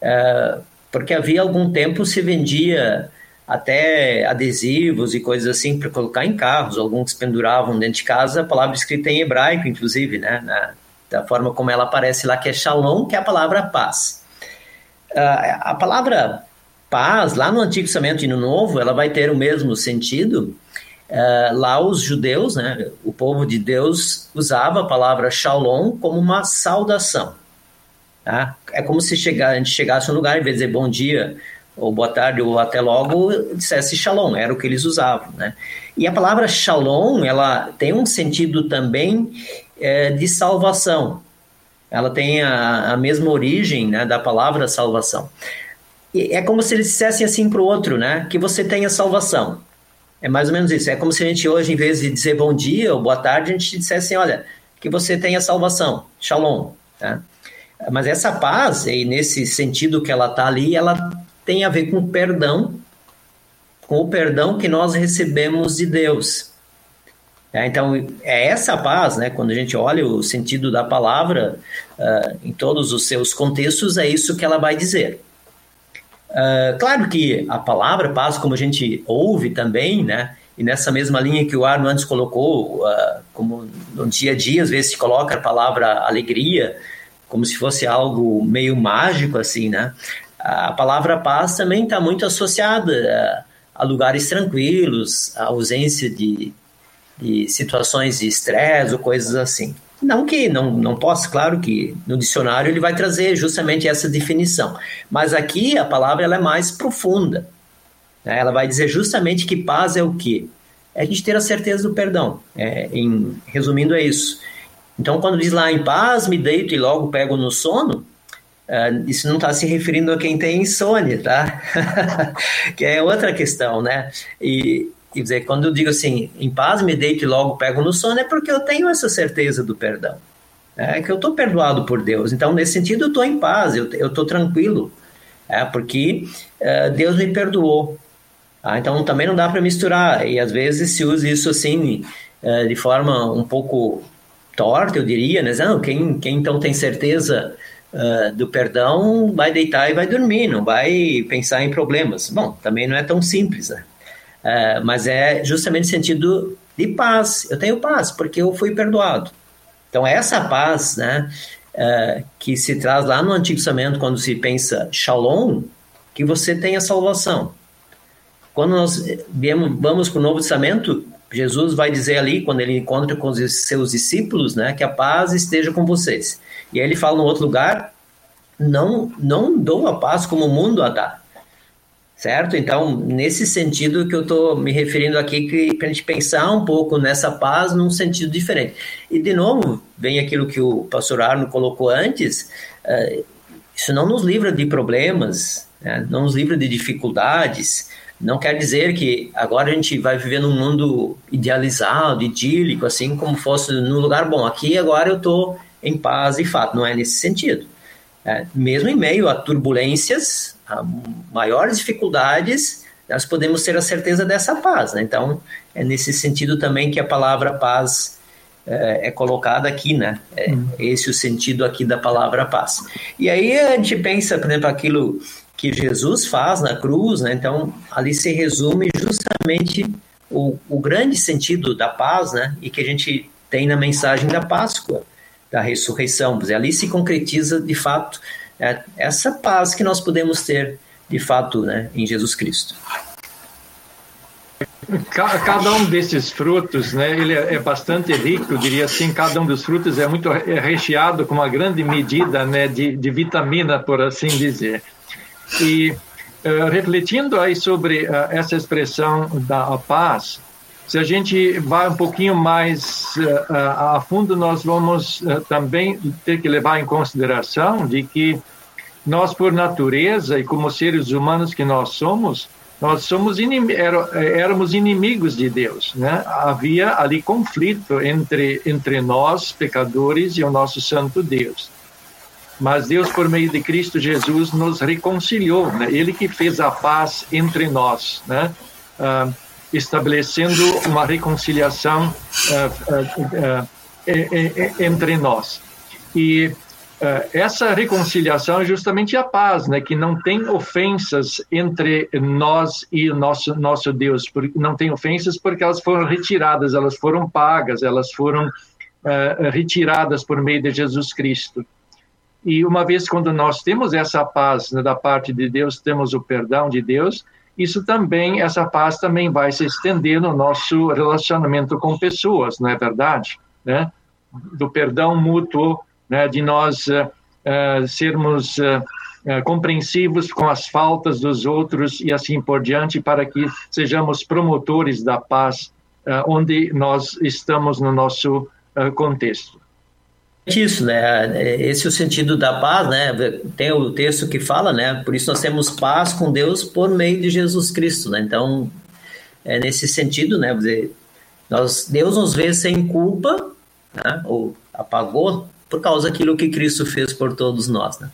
uh, porque havia algum tempo se vendia até adesivos e coisas assim para colocar em carros, alguns penduravam dentro de casa, a palavra escrita em hebraico, inclusive, né, na, da forma como ela aparece lá, que é shalom, que é a palavra paz. Uh, a palavra paz, lá no Antigo Testamento e no Novo, ela vai ter o mesmo sentido, Uh, lá os judeus, né, o povo de Deus, usava a palavra shalom como uma saudação. Tá? É como se chegar, a gente chegasse a um lugar, em vez de dizer bom dia, ou boa tarde, ou até logo, dissesse shalom, era o que eles usavam. Né? E a palavra shalom, ela tem um sentido também é, de salvação. Ela tem a, a mesma origem né, da palavra salvação. E é como se eles dissessem assim para o outro, né? Que você tenha salvação. É mais ou menos isso. É como se a gente hoje, em vez de dizer bom dia ou boa tarde, a gente dissesse assim, olha, que você tenha salvação, shalom. Tá? Mas essa paz, e nesse sentido que ela está ali, ela tem a ver com perdão, com o perdão que nós recebemos de Deus. É, então, é essa paz, né, quando a gente olha o sentido da palavra uh, em todos os seus contextos, é isso que ela vai dizer. Uh, claro que a palavra paz, como a gente ouve também, né, e nessa mesma linha que o Arno antes colocou, uh, como no dia a dia, às vezes se coloca a palavra alegria, como se fosse algo meio mágico, assim, né? A palavra paz também está muito associada a, a, lugares tranquilos, a ausência de, de situações de estresse ou coisas assim. Não que não, não possa, claro que no dicionário ele vai trazer justamente essa definição, mas aqui a palavra ela é mais profunda. Né? Ela vai dizer justamente que paz é o quê? É a gente ter a certeza do perdão. É, em, resumindo, é isso. Então, quando diz lá em paz, me deito e logo pego no sono, Uh, isso não está se referindo a quem tem insônia, tá? <laughs> que é outra questão, né? E, e dizer, quando eu digo assim, em paz me deito e logo pego no sono, é porque eu tenho essa certeza do perdão. É que eu estou perdoado por Deus. Então, nesse sentido, eu estou em paz, eu estou tranquilo. É, porque uh, Deus me perdoou. Ah, então, também não dá para misturar. E às vezes se usa isso assim, uh, de forma um pouco torta, eu diria, né? Não, quem, quem então tem certeza uh, do perdão vai deitar e vai dormir, não vai pensar em problemas. Bom, também não é tão simples, né? Uh, mas é justamente sentido de paz. Eu tenho paz porque eu fui perdoado. Então, essa paz, né, uh, que se traz lá no Antigo Testamento, quando se pensa shalom, que você tenha salvação. Quando nós viemos, vamos para o Novo Testamento, Jesus vai dizer ali, quando ele encontra com os seus discípulos, né, que a paz esteja com vocês. E aí ele fala no outro lugar, não, não dou a paz como o mundo a dá. Certo? Então, nesse sentido que eu estou me referindo aqui, para a gente pensar um pouco nessa paz num sentido diferente. E, de novo, vem aquilo que o pastor Arno colocou antes, uh, isso não nos livra de problemas, né? não nos livra de dificuldades, não quer dizer que agora a gente vai viver num mundo idealizado, idílico, assim como fosse num lugar bom. Aqui agora eu estou em paz e fato, não é nesse sentido. É, mesmo em meio a turbulências, maiores dificuldades, nós podemos ter a certeza dessa paz. Né? Então, é nesse sentido também que a palavra paz é, é colocada aqui, né? É hum. esse o sentido aqui da palavra paz. E aí a gente pensa, por exemplo, aquilo que Jesus faz na cruz, né? Então, ali se resume justamente o, o grande sentido da paz, né? E que a gente tem na mensagem da Páscoa, da ressurreição. Ali se concretiza, de fato, é, essa paz que nós podemos ter, de fato, né? Em Jesus Cristo. Cada um desses frutos, né, ele é, é bastante rico, eu diria assim, cada um dos frutos é muito recheado com uma grande medida né, de, de vitamina, por assim dizer. E uh, refletindo aí sobre uh, essa expressão da paz, se a gente vai um pouquinho mais uh, a fundo, nós vamos também ter que levar em consideração de que nós, por natureza e como seres humanos que nós somos, nós somos inim éramos inimigos de Deus, né? Havia ali conflito entre entre nós pecadores e o nosso santo Deus mas Deus, por meio de Cristo Jesus, nos reconciliou, né? Ele que fez a paz entre nós, né? Uh, estabelecendo uma reconciliação uh, uh, entre nós. E essa reconciliação é justamente a paz, né? Que não tem ofensas entre nós e nosso nosso Deus, não tem ofensas porque elas foram retiradas, elas foram pagas, elas foram retiradas por meio de Jesus Cristo. E uma vez quando nós temos essa paz né, da parte de Deus, temos o perdão de Deus, isso também, essa paz também vai se estender no nosso relacionamento com pessoas, não é verdade? Né? Do perdão mútuo, né, de nós uh, sermos uh, compreensivos com as faltas dos outros e assim por diante, para que sejamos promotores da paz onde nós estamos no nosso contexto. Isso, né? Esse é o sentido da paz, né? Tem o texto que fala, né? Por isso nós temos paz com Deus por meio de Jesus Cristo, né? Então, é nesse sentido, né? Nós, Deus nos vê sem culpa, né? Ou apagou por causa daquilo que Cristo fez por todos nós, né?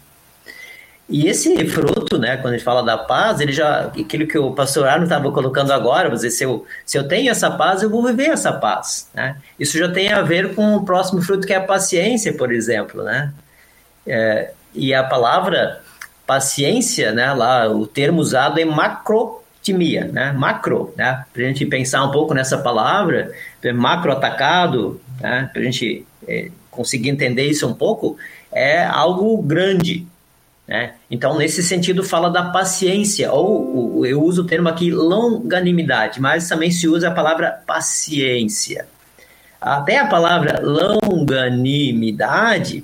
E esse fruto, né, quando a gente fala da paz, ele já, aquilo que o pastor Arno estava colocando agora, dizer, se eu, se eu tenho essa paz, eu vou viver essa paz, né? Isso já tem a ver com o próximo fruto que é a paciência, por exemplo, né? É, e a palavra paciência, né, lá o termo usado é macrotimia, né? Macro, né? Para a gente pensar um pouco nessa palavra, macro atacado, né? Para a gente é, conseguir entender isso um pouco, é algo grande, né? Então, nesse sentido, fala da paciência, ou eu uso o termo aqui longanimidade, mas também se usa a palavra paciência. Até a palavra longanimidade,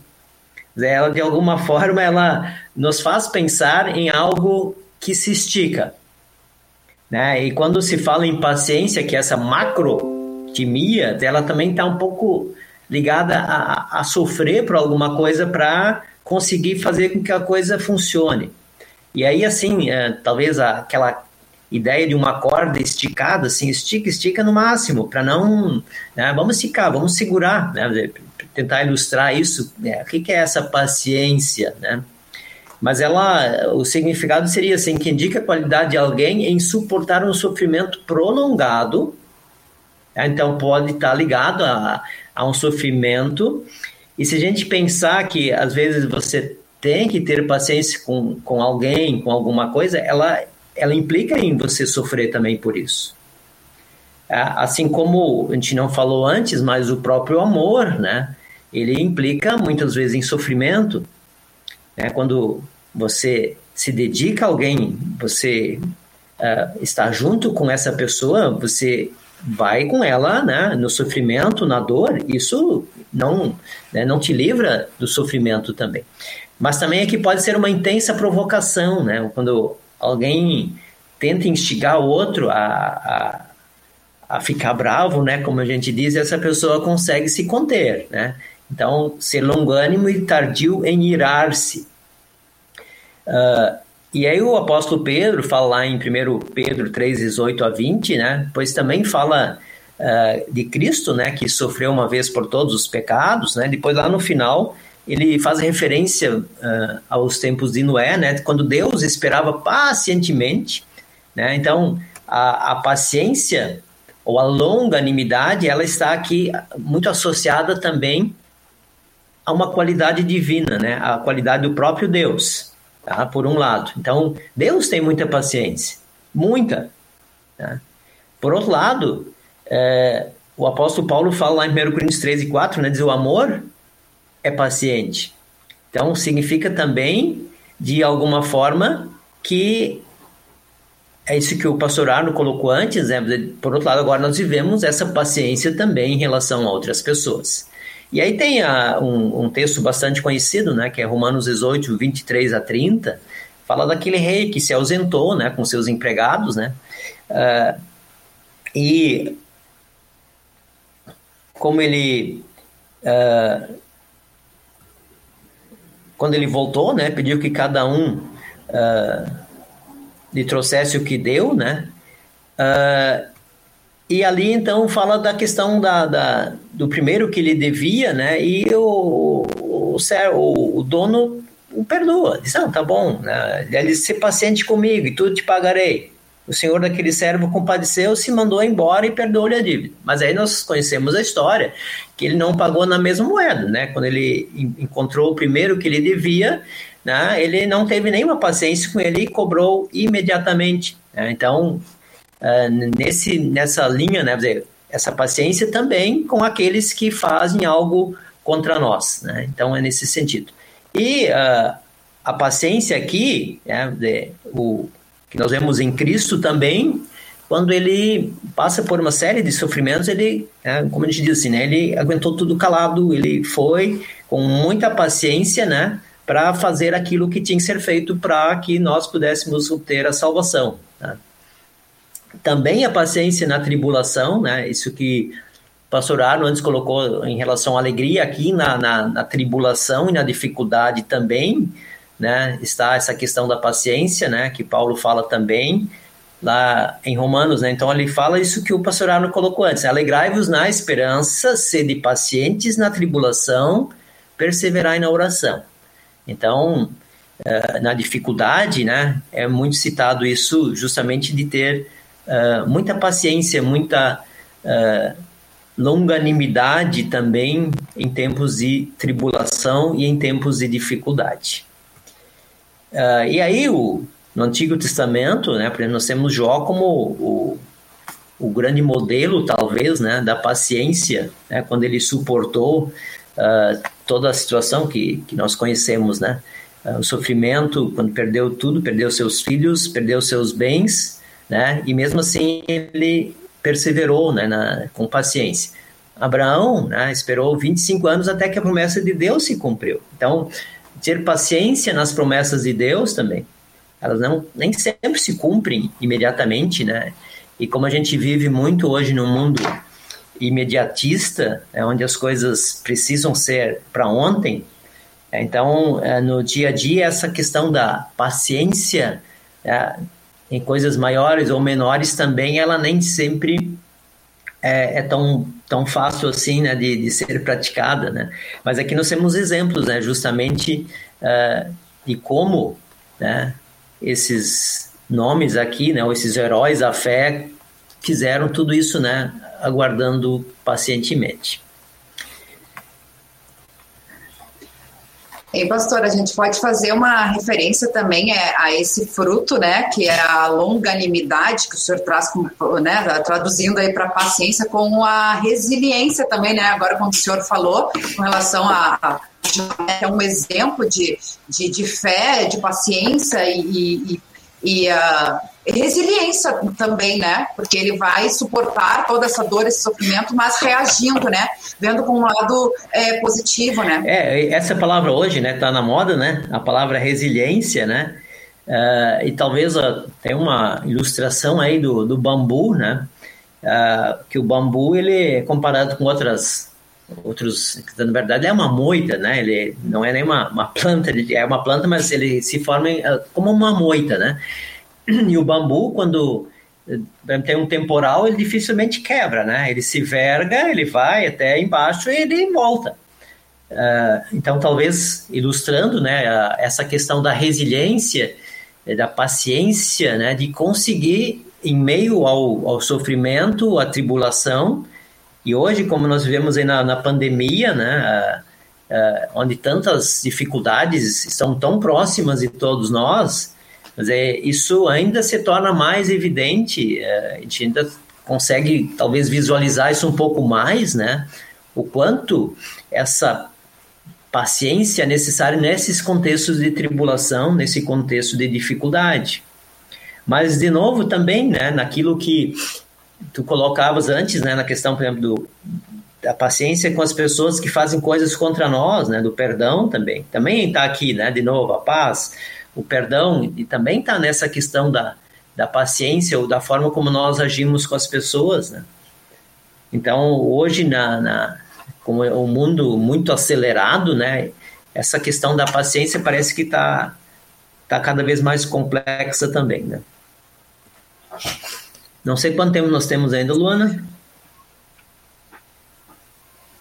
ela de alguma <laughs> forma ela nos faz pensar em algo que se estica. Né? E quando se fala em paciência, que é essa macrotimia, ela também está um pouco ligada a, a sofrer por alguma coisa para conseguir fazer com que a coisa funcione. E aí, assim, é, talvez aquela ideia de uma corda esticada, assim, estica, estica no máximo, para não. Né, vamos esticar, vamos segurar, né, tentar ilustrar isso. Né, o que, que é essa paciência, né? Mas ela, o significado seria assim, que indica a qualidade de alguém em suportar um sofrimento prolongado. Né, então, pode estar ligado a, a um sofrimento e se a gente pensar que às vezes você tem que ter paciência com, com alguém, com alguma coisa, ela, ela implica em você sofrer também por isso. É, assim como a gente não falou antes, mas o próprio amor, né? Ele implica muitas vezes em sofrimento. Né? Quando você se dedica a alguém, você uh, está junto com essa pessoa, você vai com ela né, no sofrimento, na dor, isso não, né, não te livra do sofrimento também. Mas também é que pode ser uma intensa provocação, né? Quando alguém tenta instigar o outro a, a, a ficar bravo, né? Como a gente diz, essa pessoa consegue se conter, né? Então, ser longânimo e tardio em irar-se. Uh, e aí o apóstolo Pedro fala lá em 1 Pedro 3, 18 a 20, né? Pois também fala uh, de Cristo, né? Que sofreu uma vez por todos os pecados, né? Depois lá no final ele faz referência uh, aos tempos de Noé, né? Quando Deus esperava pacientemente, né? Então a, a paciência ou a longanimidade, ela está aqui muito associada também a uma qualidade divina, né? A qualidade do próprio Deus tá? por um lado. Então, Deus tem muita paciência, muita. Tá? Por outro lado, é, o apóstolo Paulo fala lá em 1 Coríntios 13, 4, né, diz o amor é paciente. Então, significa também, de alguma forma, que é isso que o pastor Arno colocou antes, né? Por outro lado, agora nós vivemos essa paciência também em relação a outras pessoas. E aí tem a, um, um, texto bastante conhecido, né, que é Romanos 18, 23 a 30, fala daquele rei que se ausentou, né, com seus empregados, né, uh, e como ele, uh, quando ele voltou, né, pediu que cada um uh, lhe trouxesse o que deu, né, uh, e ali, então, fala da questão da, da do primeiro que ele devia, né? E o, o, o, o dono o perdoa. Diz, não, tá bom. Né? Ele ser paciente comigo e tudo te pagarei. O senhor daquele servo compadeceu, se mandou embora e perdoou-lhe a dívida. Mas aí nós conhecemos a história, que ele não pagou na mesma moeda, né? Quando ele encontrou o primeiro que ele devia, né? ele não teve nenhuma paciência com ele e cobrou imediatamente. Né? Então, uh, nesse, nessa linha, né, essa paciência também com aqueles que fazem algo contra nós. Né? Então, é nesse sentido. E uh, a paciência aqui, né, o, que nós vemos em Cristo também, quando ele passa por uma série de sofrimentos, ele, né, como a gente diz assim, né, ele aguentou tudo calado, ele foi com muita paciência, né, para fazer aquilo que tinha que ser feito para que nós pudéssemos obter a salvação. Né? também a paciência na tribulação, né? Isso que o pastor Arno antes colocou em relação à alegria aqui na, na, na tribulação e na dificuldade também, né? Está essa questão da paciência, né? Que Paulo fala também lá em Romanos, né? Então ele fala isso que o pastor Arno colocou antes: alegrai-vos na esperança, sede pacientes na tribulação, perseverai na oração. Então, uh, na dificuldade, né? É muito citado isso justamente de ter uh, muita paciência, muita uh, longanimidade também em tempos de tribulação e em tempos de dificuldade. Uh, e aí, o, no Antigo Testamento, né, nós temos Jó como o, o grande modelo, talvez, né, da paciência, né, quando ele suportou uh, toda a situação que, que nós conhecemos, né, uh, o sofrimento, quando perdeu tudo, perdeu seus filhos, perdeu seus bens, né, e mesmo assim ele perseverou né, na, com paciência. Abraão né, esperou 25 anos até que a promessa de Deus se cumpriu. Então, ter paciência nas promessas de Deus também. Elas não, nem sempre se cumprem imediatamente, né? E como a gente vive muito hoje no mundo imediatista, é onde as coisas precisam ser para ontem, então, é, no dia a dia, essa questão da paciência é, em coisas maiores ou menores também, ela nem sempre é, é, tão, tão fácil assim né, de, de ser praticada. Né? Mas aqui nós temos exemplos né, justamente uh, de como né, esses nomes aqui, né, ou esses heróis da fé, fizeram tudo isso né, aguardando pacientemente. E pastor, a gente pode fazer uma referência também é, a esse fruto, né, que é a longanimidade que o senhor traz, como, né, traduzindo aí para paciência, com a resiliência também, né, agora como o senhor falou, com relação a, é um exemplo de, de, de fé, de paciência e, e, e uh, resiliência também, né? Porque ele vai suportar toda essa dor, esse sofrimento, mas reagindo, né? Vendo com um lado é, positivo, né? É, essa palavra hoje, né? Tá na moda, né? A palavra resiliência, né? Uh, e talvez uh, tem uma ilustração aí do, do bambu, né? Uh, que o bambu ele é comparado com outras outros na verdade é uma moita né ele não é nem uma, uma planta é uma planta mas ele se forma como uma moita né e o bambu, quando eh, tem um temporal, ele dificilmente quebra, né? Ele se verga, ele vai até embaixo e ele volta. Uh, então, talvez ilustrando, né, essa questão da resiliência, eh, da paciência, né, de conseguir em meio ao, ao sofrimento, à tribulação, e hoje, como nós vivemos aí na, na pandemia, né, uh, uh, onde tantas dificuldades estão tão próximas de todos nós, mas é, isso ainda se torna mais evidente, é, a gente ainda consegue talvez visualizar isso um pouco mais, né? O quanto essa paciência é necessária nesses contextos de tribulação, nesse contexto de dificuldade. Mas, de novo, também, né, naquilo que tu colocavas antes, né, na questão, por exemplo, do, da paciência com as pessoas que fazem coisas contra nós, né, do perdão também. Também está aqui, né, de novo, a paz, o perdão e também está nessa questão da, da paciência ou da forma como nós agimos com as pessoas, né? Então, hoje, na, na, com o mundo muito acelerado, né, essa questão da paciência parece que está tá cada vez mais complexa também, né? Não sei quanto tempo nós temos ainda, Luana.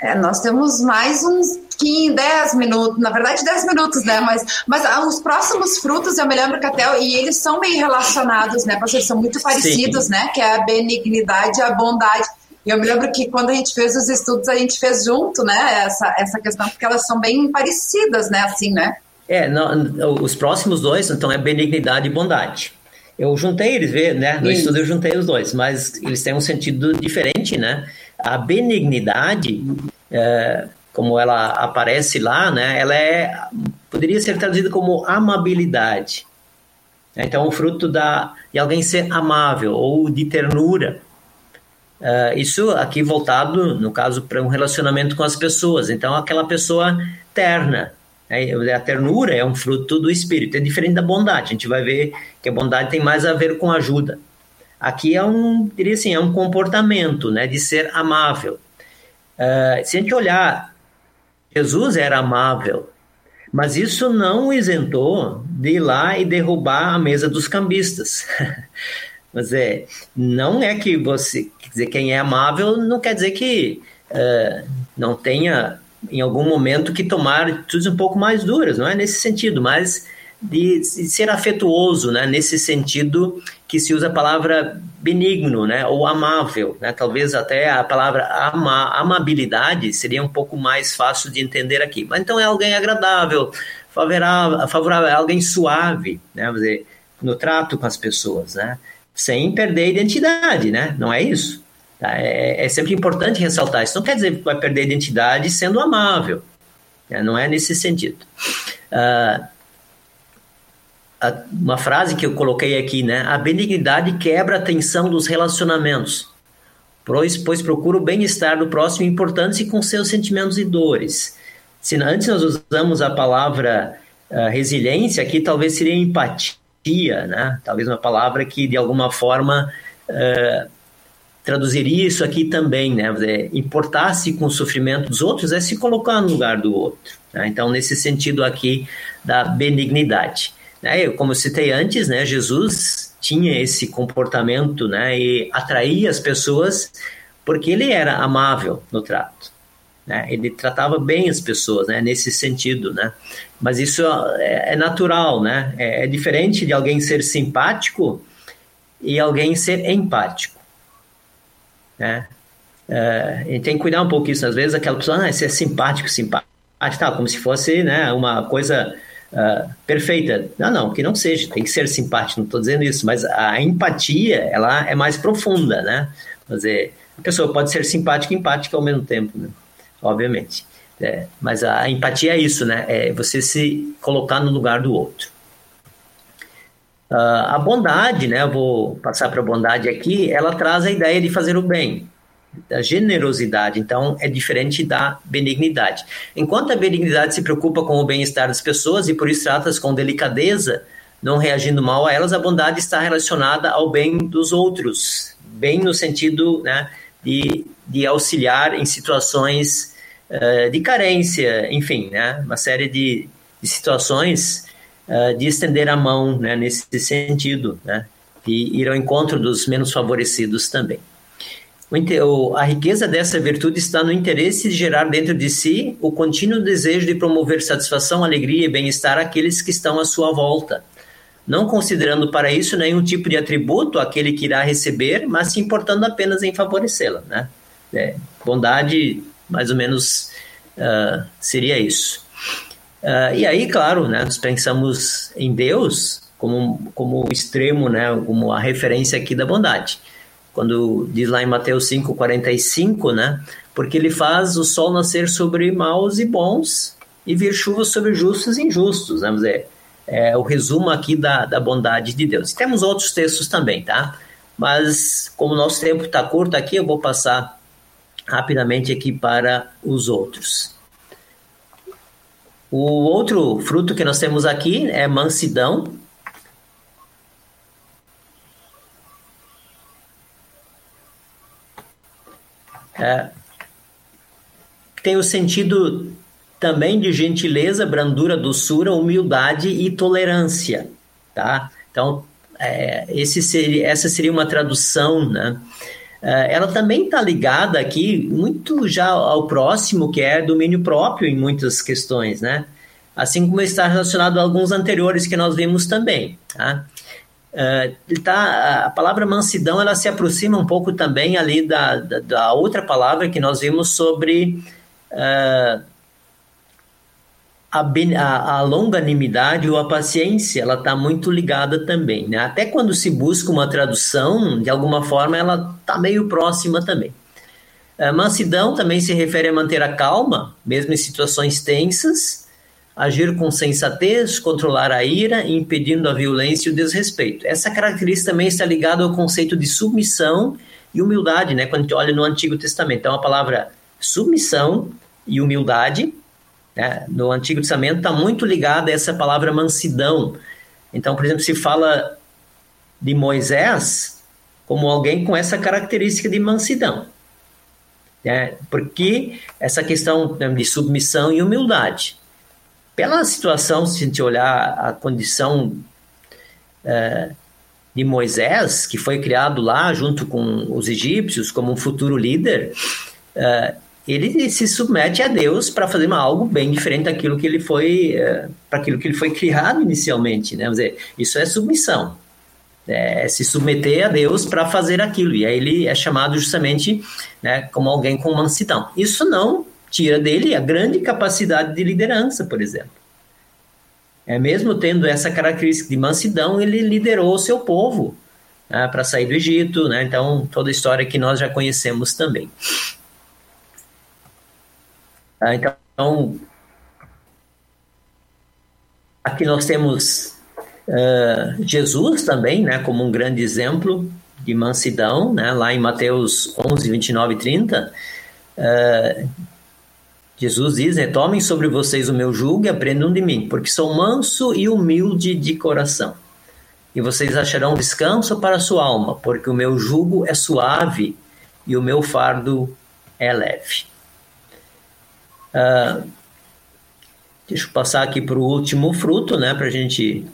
É, nós temos mais uns 15, 10 minutos, na verdade 10 minutos, né? Mas, mas ah, os próximos frutos, eu me lembro que até, e eles são bem relacionados, né? Porque eles são muito parecidos, Sim. né? Que é a benignidade e a bondade. E eu me lembro que quando a gente fez os estudos, a gente fez junto, né? Essa, essa questão, porque elas são bem parecidas, né? Assim, né? É, não, os próximos dois, então, é benignidade e bondade. Eu juntei eles, né? No Isso. estudo eu juntei os dois, mas eles têm um sentido diferente, né? A benignidade, é, como ela aparece lá, né, ela é, poderia ser traduzida como amabilidade. Então, o fruto da, de alguém ser amável ou de ternura. Uh, isso aqui voltado, no caso, para um relacionamento com as pessoas. Então, aquela pessoa terna. Né? A ternura é um fruto do espírito, é diferente da bondade. A gente vai ver que a bondade tem mais a ver com ajuda. Aqui é um, diria assim, é um comportamento, né, de ser amável. Uh, se a gente olhar, Jesus era amável, mas isso não o isentou de ir lá e derrubar a mesa dos cambistas. <laughs> mas é, não é que você, quer dizer, quem é amável não quer dizer que uh, não tenha em algum momento que tomar atitudes um pouco mais duras, não é? Nesse sentido, mas de, ser afetuoso, né, nesse sentido que se usa a palavra benigno, né, ou amável, né, talvez até a palavra ama, amabilidade seria um pouco mais fácil de entender aqui. Mas então é alguém agradável, favorável, favorável alguém suave, né, dizer, no trato com as pessoas, né, sem perder a identidade, né, não é isso? Tá? É, é, sempre importante ressaltar isso. Não quer dizer que vai perder a identidade sendo amável, né? não é nesse sentido. Uh, uma frase que eu coloquei aqui, né? A benignidade quebra a tensão dos relacionamentos, pois, pois procura o bem-estar do próximo importante com seus sentimentos e dores. Se antes nós usamos a palavra uh, resiliência, aqui talvez seria empatia, né? Talvez uma palavra que de alguma forma uh, traduziria isso aqui também, né? Importar-se com o sofrimento dos outros é se colocar no lugar do outro. Né? Então, nesse sentido aqui da benignidade. Né? Como eu citei antes, né, Jesus tinha esse comportamento né, e atraía as pessoas porque ele era amável no trato. Né? Ele tratava bem as pessoas, né, nesse sentido, né? Mas isso é, é natural, né? É, é, diferente de alguém ser simpático e alguém ser empático, né? É, gente tem que cuidar um pouco isso. Às vezes aquela pessoa, ah, você é simpático, simpático, tá, como se fosse, né, uma coisa uh, perfeita. Não, não, que não seja, tem que ser simpático, não estou dizendo isso, mas a empatia, ela é mais profunda, né? Quer dizer, a pessoa pode ser simpática e empática ao mesmo tempo, né? obviamente. É, mas a empatia é isso, né? É você se colocar no lugar do outro. Uh, a bondade, né? Vou passar para a bondade aqui. Ela traz a ideia de fazer o bem da generosidade, então é diferente da benignidade. Enquanto a benignidade se preocupa com o bem-estar das pessoas e por isso trata-as com delicadeza, não reagindo mal a elas, a bondade está relacionada ao bem dos outros, bem no sentido né, de, de auxiliar em situações uh, de carência, enfim, né, uma série de, de situações uh, de estender a mão né, nesse sentido, né, e ir ao encontro dos menos favorecidos também. A riqueza dessa virtude está no interesse de gerar dentro de si o contínuo desejo de promover satisfação, alegria e bem-estar àqueles que estão à sua volta, não considerando para isso nenhum tipo de atributo aquele que irá receber, mas se importando apenas em favorecê-la. Né? É, bondade, mais ou menos, uh, seria isso. Uh, e aí, claro, né, nós pensamos em Deus como, como o extremo, né, como a referência aqui da bondade quando diz lá em Mateus 5:45, né? Porque ele faz o sol nascer sobre maus e bons e vir chuva sobre justos e injustos? Vamos dizer, é o resumo aqui da, da bondade de Deus. temos outros textos também, tá? Mas como o nosso tempo está curto aqui, eu vou passar rapidamente aqui para os outros. O outro fruto que nós temos aqui é mansidão, é, tem o sentido também de gentileza, brandura, doçura, humildade e tolerância, tá? Então, é, esse seria, essa seria uma tradução, né? É, ela também está ligada aqui muito já ao próximo, que é domínio próprio em muitas questões, né? Assim como está relacionado a alguns anteriores que nós vimos também, tá? Uh, tá, a palavra mansidão ela se aproxima um pouco também ali da, da, da outra palavra que nós vimos sobre uh, a, a, a, longanimidade ou a paciência, ela está muito ligada também. Né? Até quando se busca uma tradução, de alguma forma ela está meio próxima também. Uh, mansidão também se refere a manter a calma, mesmo em situações tensas, agir com sensatez, controlar a ira, impedindo a violência e o desrespeito. Essa característica também está ligada ao conceito de submissão e humildade, né? Quando a gente olha no Antigo Testamento, então a palavra submissão e humildade, né? no Antigo Testamento está muito ligada a essa palavra mansidão. Então, por exemplo, se fala de Moisés como alguém com essa característica de mansidão. Né? Porque essa questão de submissão e humildade. Pela situação, se a gente olhar a condição é, de Moisés, que foi criado lá junto com os egípcios como um futuro líder, é, ele se submete a Deus para fazer algo bem diferente daquilo que ele foi é, para aquilo que ele foi criado inicialmente, né? Dizer, isso é submissão, é se submeter a Deus para fazer aquilo e aí ele é chamado justamente, né, como alguém com mansidão. Isso não tira dele a grande capacidade de liderança, por exemplo. É mesmo tendo essa característica de mansidão, ele liderou o seu povo né, para sair do Egito, né? Então toda a história que nós já conhecemos também. Ah, então, aqui nós temos uh, Jesus também, né, como um grande exemplo de mansidão, né, lá em Mateus 11, 29 e 30. Uh, Jesus diz: Tomem sobre vocês o meu jugo e aprendam de mim, porque sou manso e humilde de coração. E vocês acharão descanso para a sua alma, porque o meu jugo é suave e o meu fardo é leve. Uh, deixa eu passar aqui para o último fruto, né, para a gente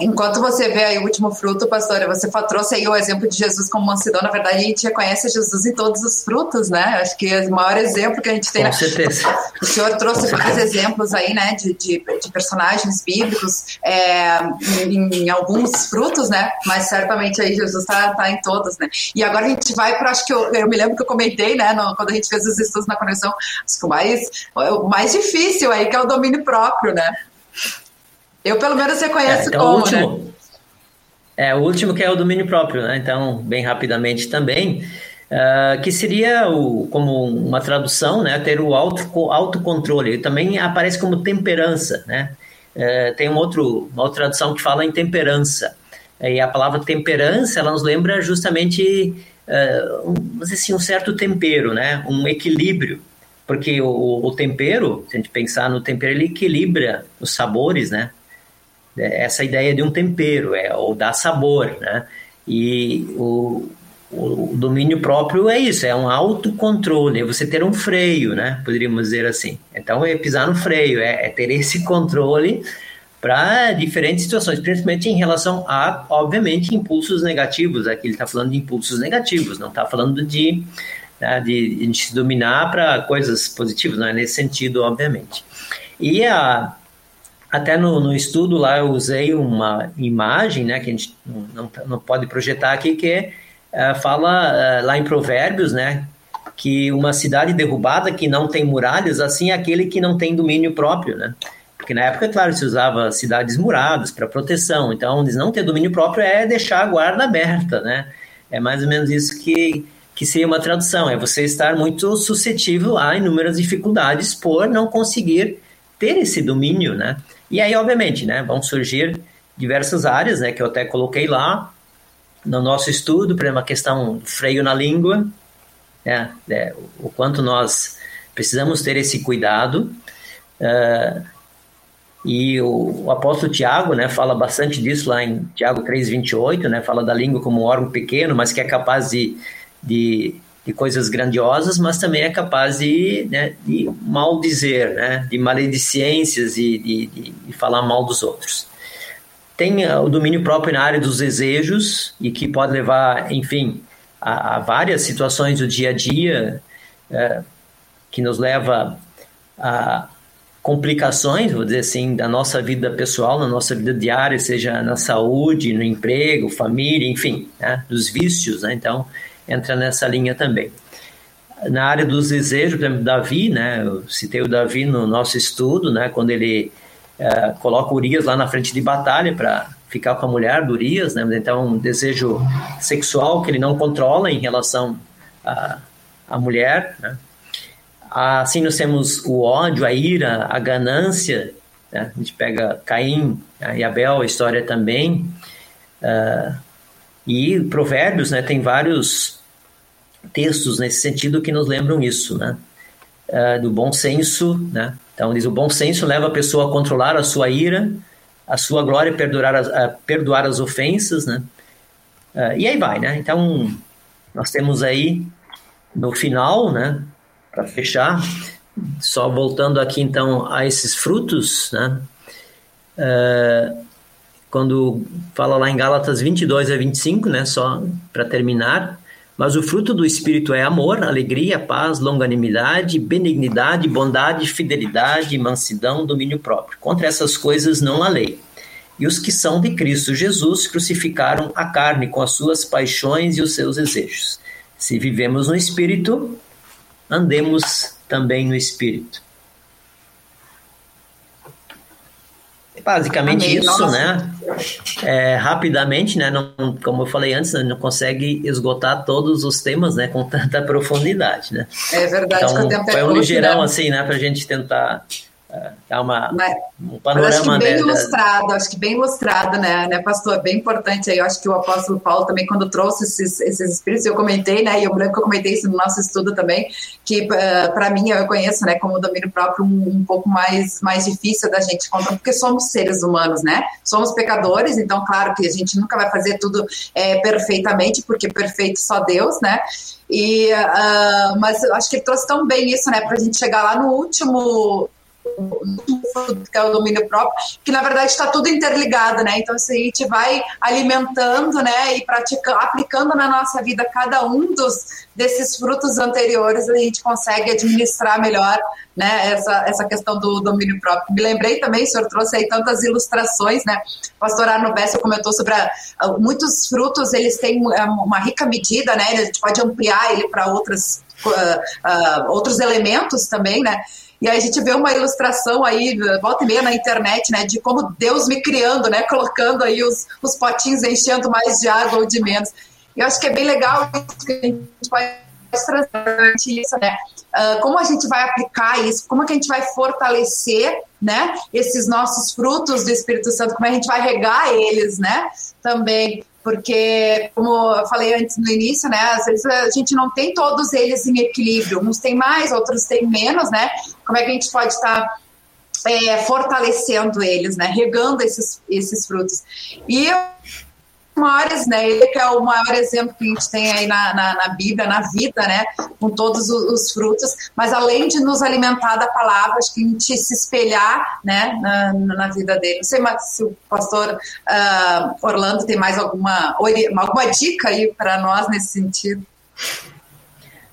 Enquanto você vê aí o último fruto, pastora, você trouxe aí o exemplo de Jesus como mansidão. Na verdade, a gente reconhece Jesus em todos os frutos, né? Acho que é o maior exemplo que a gente tem. Com certeza. O senhor trouxe vários exemplos aí, né, de, de, de personagens bíblicos é, em, em, alguns frutos, né? Mas certamente aí Jesus está tá em todos, né? E agora a gente vai para, acho que eu, eu, me lembro que eu comentei, né, no, quando a gente fez os estudos na conexão, acho que o mais, o mais difícil aí, que é o domínio próprio, né? Eu, pelo menos, reconheço é, então, como, último, né? É, o último que é o domínio próprio, né? Então, bem rapidamente também, uh, que seria o, como uma tradução, né? Ter o auto, autocontrole. Também aparece como temperança, né? Uh, tem um outro, uma outra tradução que fala em temperança. E a palavra temperança, ela nos lembra justamente, uh, um, assim, um certo tempero, né? Um equilíbrio. Porque o, o tempero, se a gente pensar no tempero, ele equilibra os sabores, né? É, essa ideia de um tempero, é, ou dar sabor, né? E o, o domínio próprio é isso, é um autocontrole, é você ter um freio, né? Poderíamos dizer assim. Então, é pisar no freio, é, é ter esse controle para diferentes situações, principalmente em relação a, obviamente, impulsos negativos. Aqui ele está falando de impulsos negativos, não está falando de, né, de, se dominar para coisas positivas, não é nesse sentido, obviamente. E a, até no, no, estudo lá eu usei uma imagem, né, que a gente não, não pode projetar aqui, que é, fala é, lá em Provérbios, né, que uma cidade derrubada que não tem muralhas, assim é aquele que não tem domínio próprio, né? Porque na época, claro, se usava cidades muradas para proteção, então não ter domínio próprio é deixar a guarda aberta, né? É mais ou menos isso que, que seria uma tradução, é você estar muito suscetível a inúmeras dificuldades por não conseguir ter esse domínio, né? E aí, obviamente, né, vão surgir diversas áreas, né, que eu até coloquei lá no nosso estudo, por exemplo, a questão freio na língua, né, é, o quanto nós precisamos ter esse cuidado. Uh, e o, o, apóstolo Tiago, né, fala bastante disso lá em Tiago 3:28, né, fala da língua como um órgão pequeno, mas que é capaz de, de de coisas grandiosas, mas também é capaz de, né, de maldizer, né, de maledicências e de, de, de, falar mal dos outros. Tem uh, o domínio próprio na área dos desejos e que pode levar, enfim, a, a várias situações do dia a dia uh, que nos leva a complicações, vou dizer assim, da nossa vida pessoal, na nossa vida diária, seja na saúde, no emprego, família, enfim, né, dos vícios, né? Então, entra nessa linha também. Na área dos desejos, por exemplo, Davi, né, eu citei o Davi no nosso estudo, né, quando ele uh, coloca Urias lá na frente de batalha para ficar com a mulher do Urias, né, então um desejo sexual que ele não controla em relação à, à mulher, né. Assim nós temos o ódio, a ira, a ganância, né? a gente pega Caim né, e Abel, a história também, uh, e Provérbios, né, tem vários textos nesse sentido que nos lembram isso, né? Uh, do bom senso, né? Então diz o bom senso leva a pessoa a controlar a sua ira, a sua glória, perdoar as, perdoar as ofensas, né? Uh, e aí vai, né? Então, nós temos aí no final, né? Para fechar, só voltando aqui então a esses frutos, né? Uh, quando fala lá em Gálatas 22 a 25, né? Só para terminar, mas o fruto do Espírito é amor, alegria, paz, longanimidade, benignidade, bondade, fidelidade, mansidão, domínio próprio. Contra essas coisas não há lei. E os que são de Cristo Jesus crucificaram a carne com as suas paixões e os seus desejos. Se vivemos no Espírito, andemos também no Espírito. Basicamente Amém. isso, Nossa. né? É, rapidamente, né? Não, como eu falei antes, né, não consegue esgotar todos os temas, né? Com tanta profundidade, né? É verdade. Então, foi um ligeirão, assim, né? Para a gente tentar Dá uma, mas, um panorama. acho que bem né, ilustrado, acho que bem ilustrado, né, né, pastor? Bem importante aí. Eu acho que o apóstolo Paulo também, quando trouxe esses, esses espíritos, eu comentei, né, e eu lembro que eu comentei isso no nosso estudo também, que uh, eh, para mim, eu conheço, né, como domínio próprio, um, um, pouco mais, mais difícil da gente contar, porque somos seres humanos, né? Somos pecadores, então, claro que a gente nunca vai fazer tudo é, perfeitamente, porque perfeito só Deus, né? E, uh, mas eu acho que ele trouxe tão bem isso, né, para a gente chegar lá no último que é o domínio próprio, que na verdade está tudo interligado, né? Então, se a gente vai alimentando, né, e praticando, aplicando na nossa vida cada um dos desses frutos anteriores, a gente consegue administrar melhor, né, essa, essa questão do domínio próprio. Me lembrei também, o senhor trouxe aí tantas ilustrações, né? O pastor Arno Bessa comentou sobre a, muitos frutos, eles têm uma rica medida, né? A gente pode ampliar ele para uh, uh, outros elementos também, né? E aí a gente vê uma ilustração aí, volta e meia na internet, né, de como Deus me criando, né, colocando aí os, os potinhos enchendo mais de água ou de menos. Eu acho que é bem legal isso que a gente pode trazer isso, né? Uh, como a gente vai aplicar isso, como é que a gente vai fortalecer, né, esses nossos frutos do Espírito Santo, como é que a gente vai regar eles, né, também porque, como eu falei antes no início, né, às vezes a gente não tem todos eles em equilíbrio, uns têm mais, outros têm menos, né? Como é que a gente pode estar é, fortalecendo eles, né, regando esses, esses frutos? E eu maiores, né? Ele que é o maior exemplo que a gente tem aí na, na, na Bíblia, na vida, né? Com todos os, os, frutos. Mas além de nos alimentar da palavra, acho que a gente se espelhar, né? Na, na vida dele. Não sei se o pastor uh, Orlando tem mais alguma, alguma dica aí para nós nesse sentido.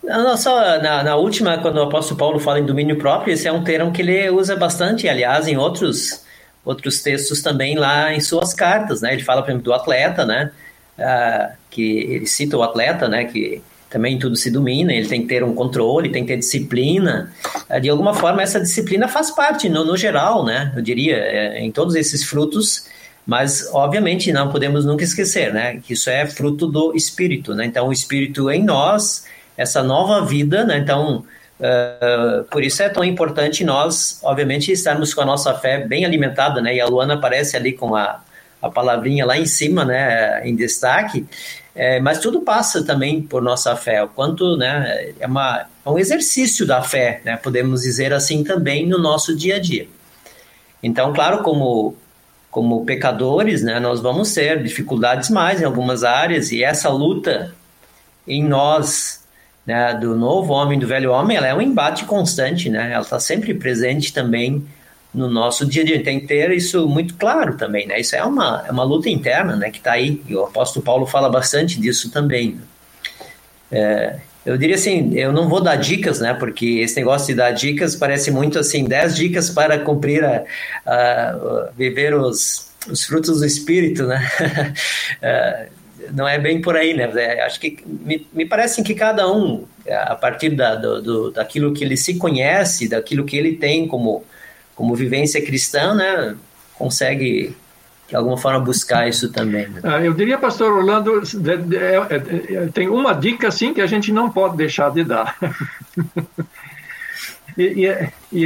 Não, só na, na, última, quando o apóstolo Paulo fala em domínio próprio, esse é um termo que ele usa bastante, aliás, em outros outros textos também lá em suas cartas, né? Ele fala, por exemplo, do atleta, né? Ah, que ele cita o atleta, né? Que também tudo se domina, ele tem que ter um controle, tem que ter disciplina. Ah, de alguma forma, essa disciplina faz parte, no, no geral, né? Eu diria, é, em todos esses frutos, mas, obviamente, não podemos nunca esquecer, né? Que isso é fruto do Espírito, né? Então, o Espírito em nós, essa nova vida, né? Então, Uh, por isso é tão importante nós, obviamente, estarmos com a nossa fé bem alimentada, né? E a Luana aparece ali com a, a palavrinha lá em cima, né? Em destaque. É, mas tudo passa também por nossa fé. O quanto, né? É, uma, é um exercício da fé, né? Podemos dizer assim também no nosso dia a dia. Então, claro, como como pecadores, né? Nós vamos ter dificuldades mais em algumas áreas e essa luta em nós né, do novo homem, do velho homem, ela é um embate constante, né? Ela está sempre presente também no nosso dia a dia. Tem que ter isso muito claro também, né? Isso é uma, é uma luta interna, né? Que está aí. E o apóstolo Paulo fala bastante disso também. Né? É, eu diria assim, eu não vou dar dicas, né? Porque esse negócio de dar dicas parece muito assim, 10 dicas para cumprir a, a, a viver os, os frutos do espírito, né? <laughs> É, não é bem por aí, né? É, acho que me, me parece que cada um, a partir da, do, do, daquilo que ele se conhece, daquilo que ele tem como, como vivência cristã, né? Consegue de alguma forma buscar isso também. Né? Ah, eu diria, pastor Orlando, tem uma dica assim que a gente não pode deixar de dar. <laughs> e, e, e,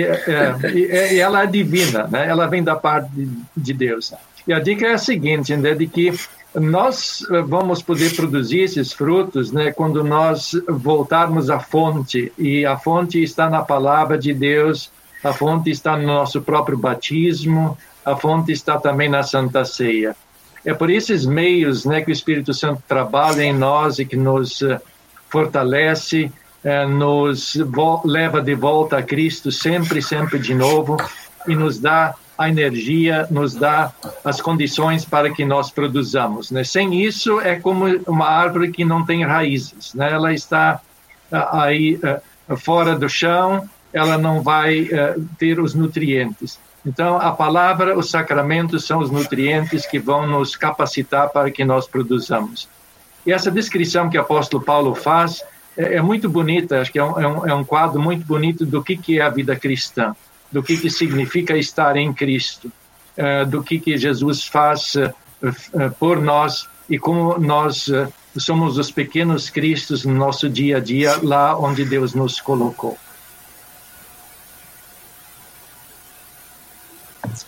e, ela é divina, né? ela vem da parte de Deus. E a dica é a seguinte, né, de que nós eh, vamos poder produzir esses frutos né, quando nós voltarmos à fonte, e a fonte está na palavra de Deus, a fonte está no nosso próprio batismo, a fonte está também na Santa Ceia. É por esses meios né, que o Espírito Santo trabalha em nós e que nos uh, fortalece, uh, nos leva de volta a Cristo sempre, sempre de novo e nos dá a energia, nos dá as condições para que nós produzamos. Né? Sem isso, é como uma árvore que não tem raízes. Né? Ela está uh, aí fora do chão, ela não vai ter os nutrientes. Então, a palavra, os sacramentos são os nutrientes que vão nos capacitar para que nós produzamos. E essa descrição que o apóstolo Paulo faz é, é muito bonita, acho que é é um, é um, quadro muito bonito do que, que é a vida cristã, do que, que significa estar em Cristo, é, do que, que Jesus faz é, é, por nós e como nós somos os pequenos Cristos no nosso dia a dia, lá onde Deus nos colocou.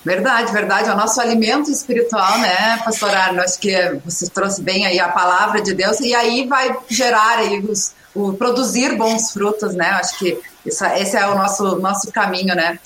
Verdade, verdade. É o nosso alimento espiritual, né, pastor Arno? Acho que você trouxe bem aí a palavra de Deus e aí vai gerar aí os, o produzir bons frutos, né? Acho que isso, esse é o nosso, nosso caminho, né?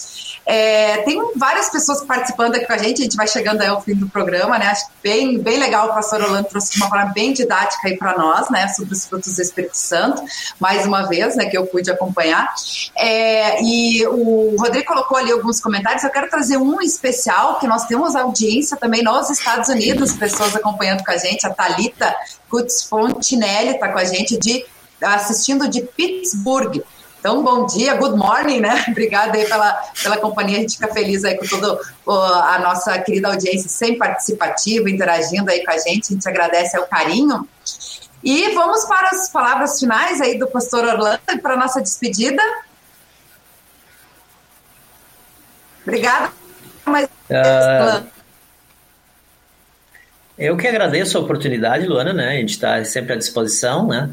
É, tem várias pessoas participando aqui com a gente, a gente vai chegando ao fim do programa, né? Acho bem, bem legal o pastor Orlando trouxe uma forma bem didática aí para nós, né? Sobre os frutos do Espírito Santo, mais uma vez, né? Que eu pude acompanhar. É, e o Rodrigo colocou ali alguns comentários, eu quero trazer um especial, que nós temos audiência também nos Estados Unidos, pessoas acompanhando com a gente, a Thalita Kutz Fontinelli está com a gente de assistindo de Pittsburgh. Então, bom dia, good morning, né? <laughs> Obrigada aí pela, pela companhia, a gente fica feliz aí com toda a nossa querida audiência, sempre participativa, interagindo aí com a gente, a gente agradece o carinho. E vamos para as palavras finais aí do pastor Orlando para a nossa despedida. Obrigada. Mas... Uh, eu que agradeço a oportunidade, Luana, né? A gente está sempre à disposição, né?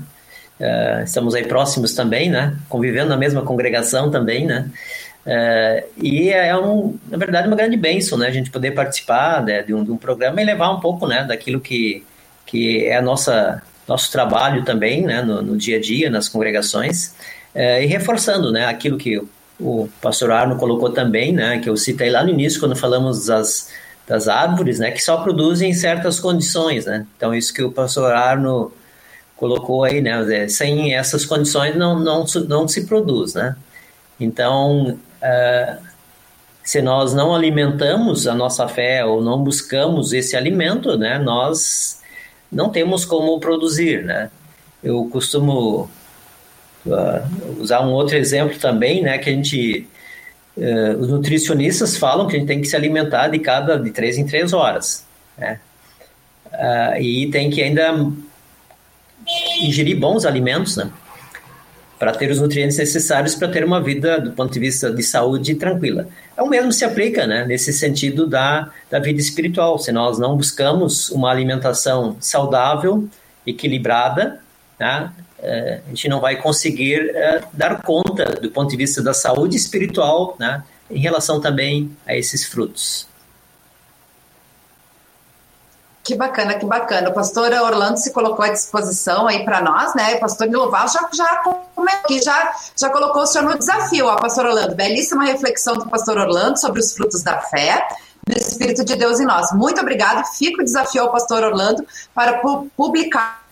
Uh, estamos aí próximos também, né? Convivendo na mesma congregação também, né? Uh, e é, um, na verdade, uma grande bênção, né? A gente poder participar né, de, um, de, um, programa e levar um pouco, né? Daquilo que, que é a nossa nosso trabalho também, né? No, no dia a dia, nas congregações. Uh, e reforçando, né? Aquilo que o pastor Arno colocou também, né? Que eu citei lá no início, quando falamos das, das árvores, né? Que só produzem em certas condições, né? Então, isso que o pastor Arno colocou aí, né? Sem essas condições não, não, não se produz, né? Então, uh, se nós não alimentamos a nossa fé ou não buscamos esse alimento, né? Nós não temos como produzir, né? Eu costumo uh, usar um outro exemplo também, né? Que a gente Uh, os nutricionistas falam que a gente tem que se alimentar de cada de três em três horas, né? E tem que ainda ingerir bons alimentos, né? Para ter os nutrientes necessários para ter uma vida, do ponto de vista de saúde, tranquila. É o mesmo se aplica, né? Nesse sentido da, da vida espiritual. Se nós não buscamos uma alimentação saudável, equilibrada, né? É, a gente não vai conseguir é, dar conta do ponto de vista da saúde espiritual, né? Em relação também a esses frutos. Que bacana, que bacana. O pastor Orlando se colocou à disposição aí para nós, né? O pastor Niloval já, já já, já colocou o senhor no desafio, ó, pastor Orlando. Belíssima reflexão do pastor Orlando sobre os frutos da fé, do Espírito de Deus em nós. Muito obrigado. Fica o desafio ao pastor Orlando para publicar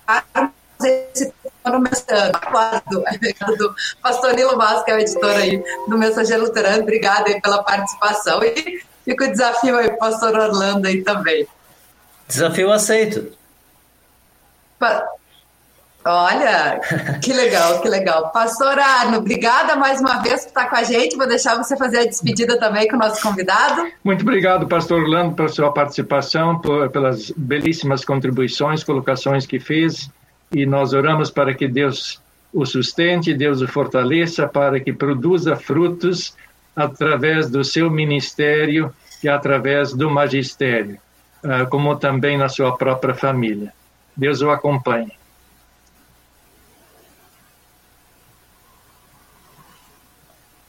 esse no Mensageiro. do pastor Nilo que é o editor aí do Mensageiro Luterano. Obrigado aí pela participação. E fica o desafio aí, pastor Orlando aí também. Desafio aceito. Olha, que legal, que legal. Pastor Arno, obrigada mais uma vez por estar com a gente. Vou deixar você fazer a despedida também com o nosso convidado. Muito obrigado, pastor Orlando, pela sua participação, por, pelas belíssimas contribuições, colocações que fez. E nós oramos para que Deus o sustente, Deus o fortaleça, para que produza frutos através do seu ministério e através do magistério. Ah, como também na sua própria família. Deus o acompanhe.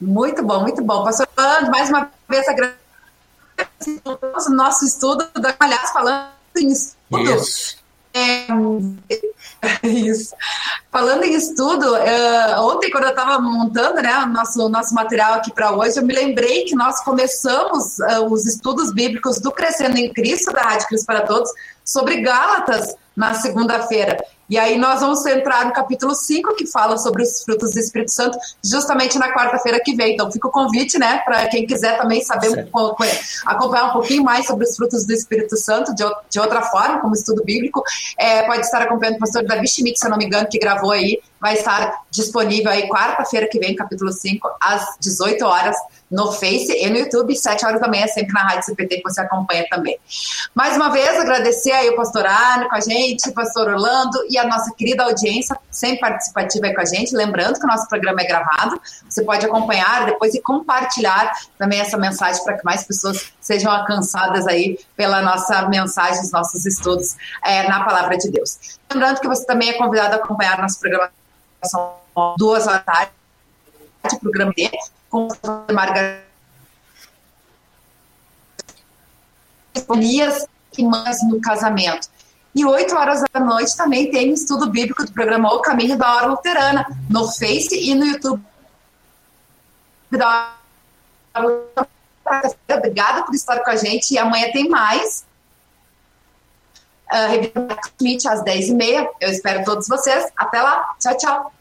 Muito bom, muito bom. Pastor mais uma vez agradeço o nosso estudo, aliás, falando em estudo. Isso. É, <laughs> isso. Falando em estudo, uh, ontem quando eu estava montando né, o nosso, nosso material aqui para hoje, eu me lembrei que nós começamos uh, os estudos bíblicos do Crescendo em Cristo, da Rádio Cristo para Todos, sobre Gálatas na segunda-feira. E aí nós vamos entrar no capítulo 5, que fala sobre os frutos do Espírito Santo, justamente na quarta-feira que vem. Então fica o convite, né, para quem quiser também saber um pouco, acompanhar um pouquinho mais sobre os frutos do Espírito Santo, de, de outra forma, como estudo bíblico, é, pode estar acompanhando o pastor Davi Schmidt, se eu não me engano, que gravou aí, vai estar disponível aí quarta-feira que vem, capítulo 5, às 18 horas, no Face e no YouTube, 7 horas da manhã, sempre na Rádio CPT, que você acompanha também. Mais uma vez, agradecer aí o pastor Arno com a gente, o pastor Orlando e a nossa querida audiência, sempre participativa com a gente. Lembrando que o nosso programa é gravado, você pode acompanhar depois e compartilhar também essa mensagem para que mais pessoas sejam alcançadas aí pela nossa mensagem, os nossos estudos é, na Palavra de Deus. Lembrando que você também é convidado a acompanhar nosso programa são duas horas da tarde, programa dele, com Margarida que mães no casamento. E 8 horas da noite também tem um estudo bíblico do programa O Caminho da Hora Luterana, no Face e no YouTube. Obrigada por estar com a gente. E amanhã tem mais. Uh, Revista Smith às 10h30. Eu espero todos vocês. Até lá. Tchau, tchau.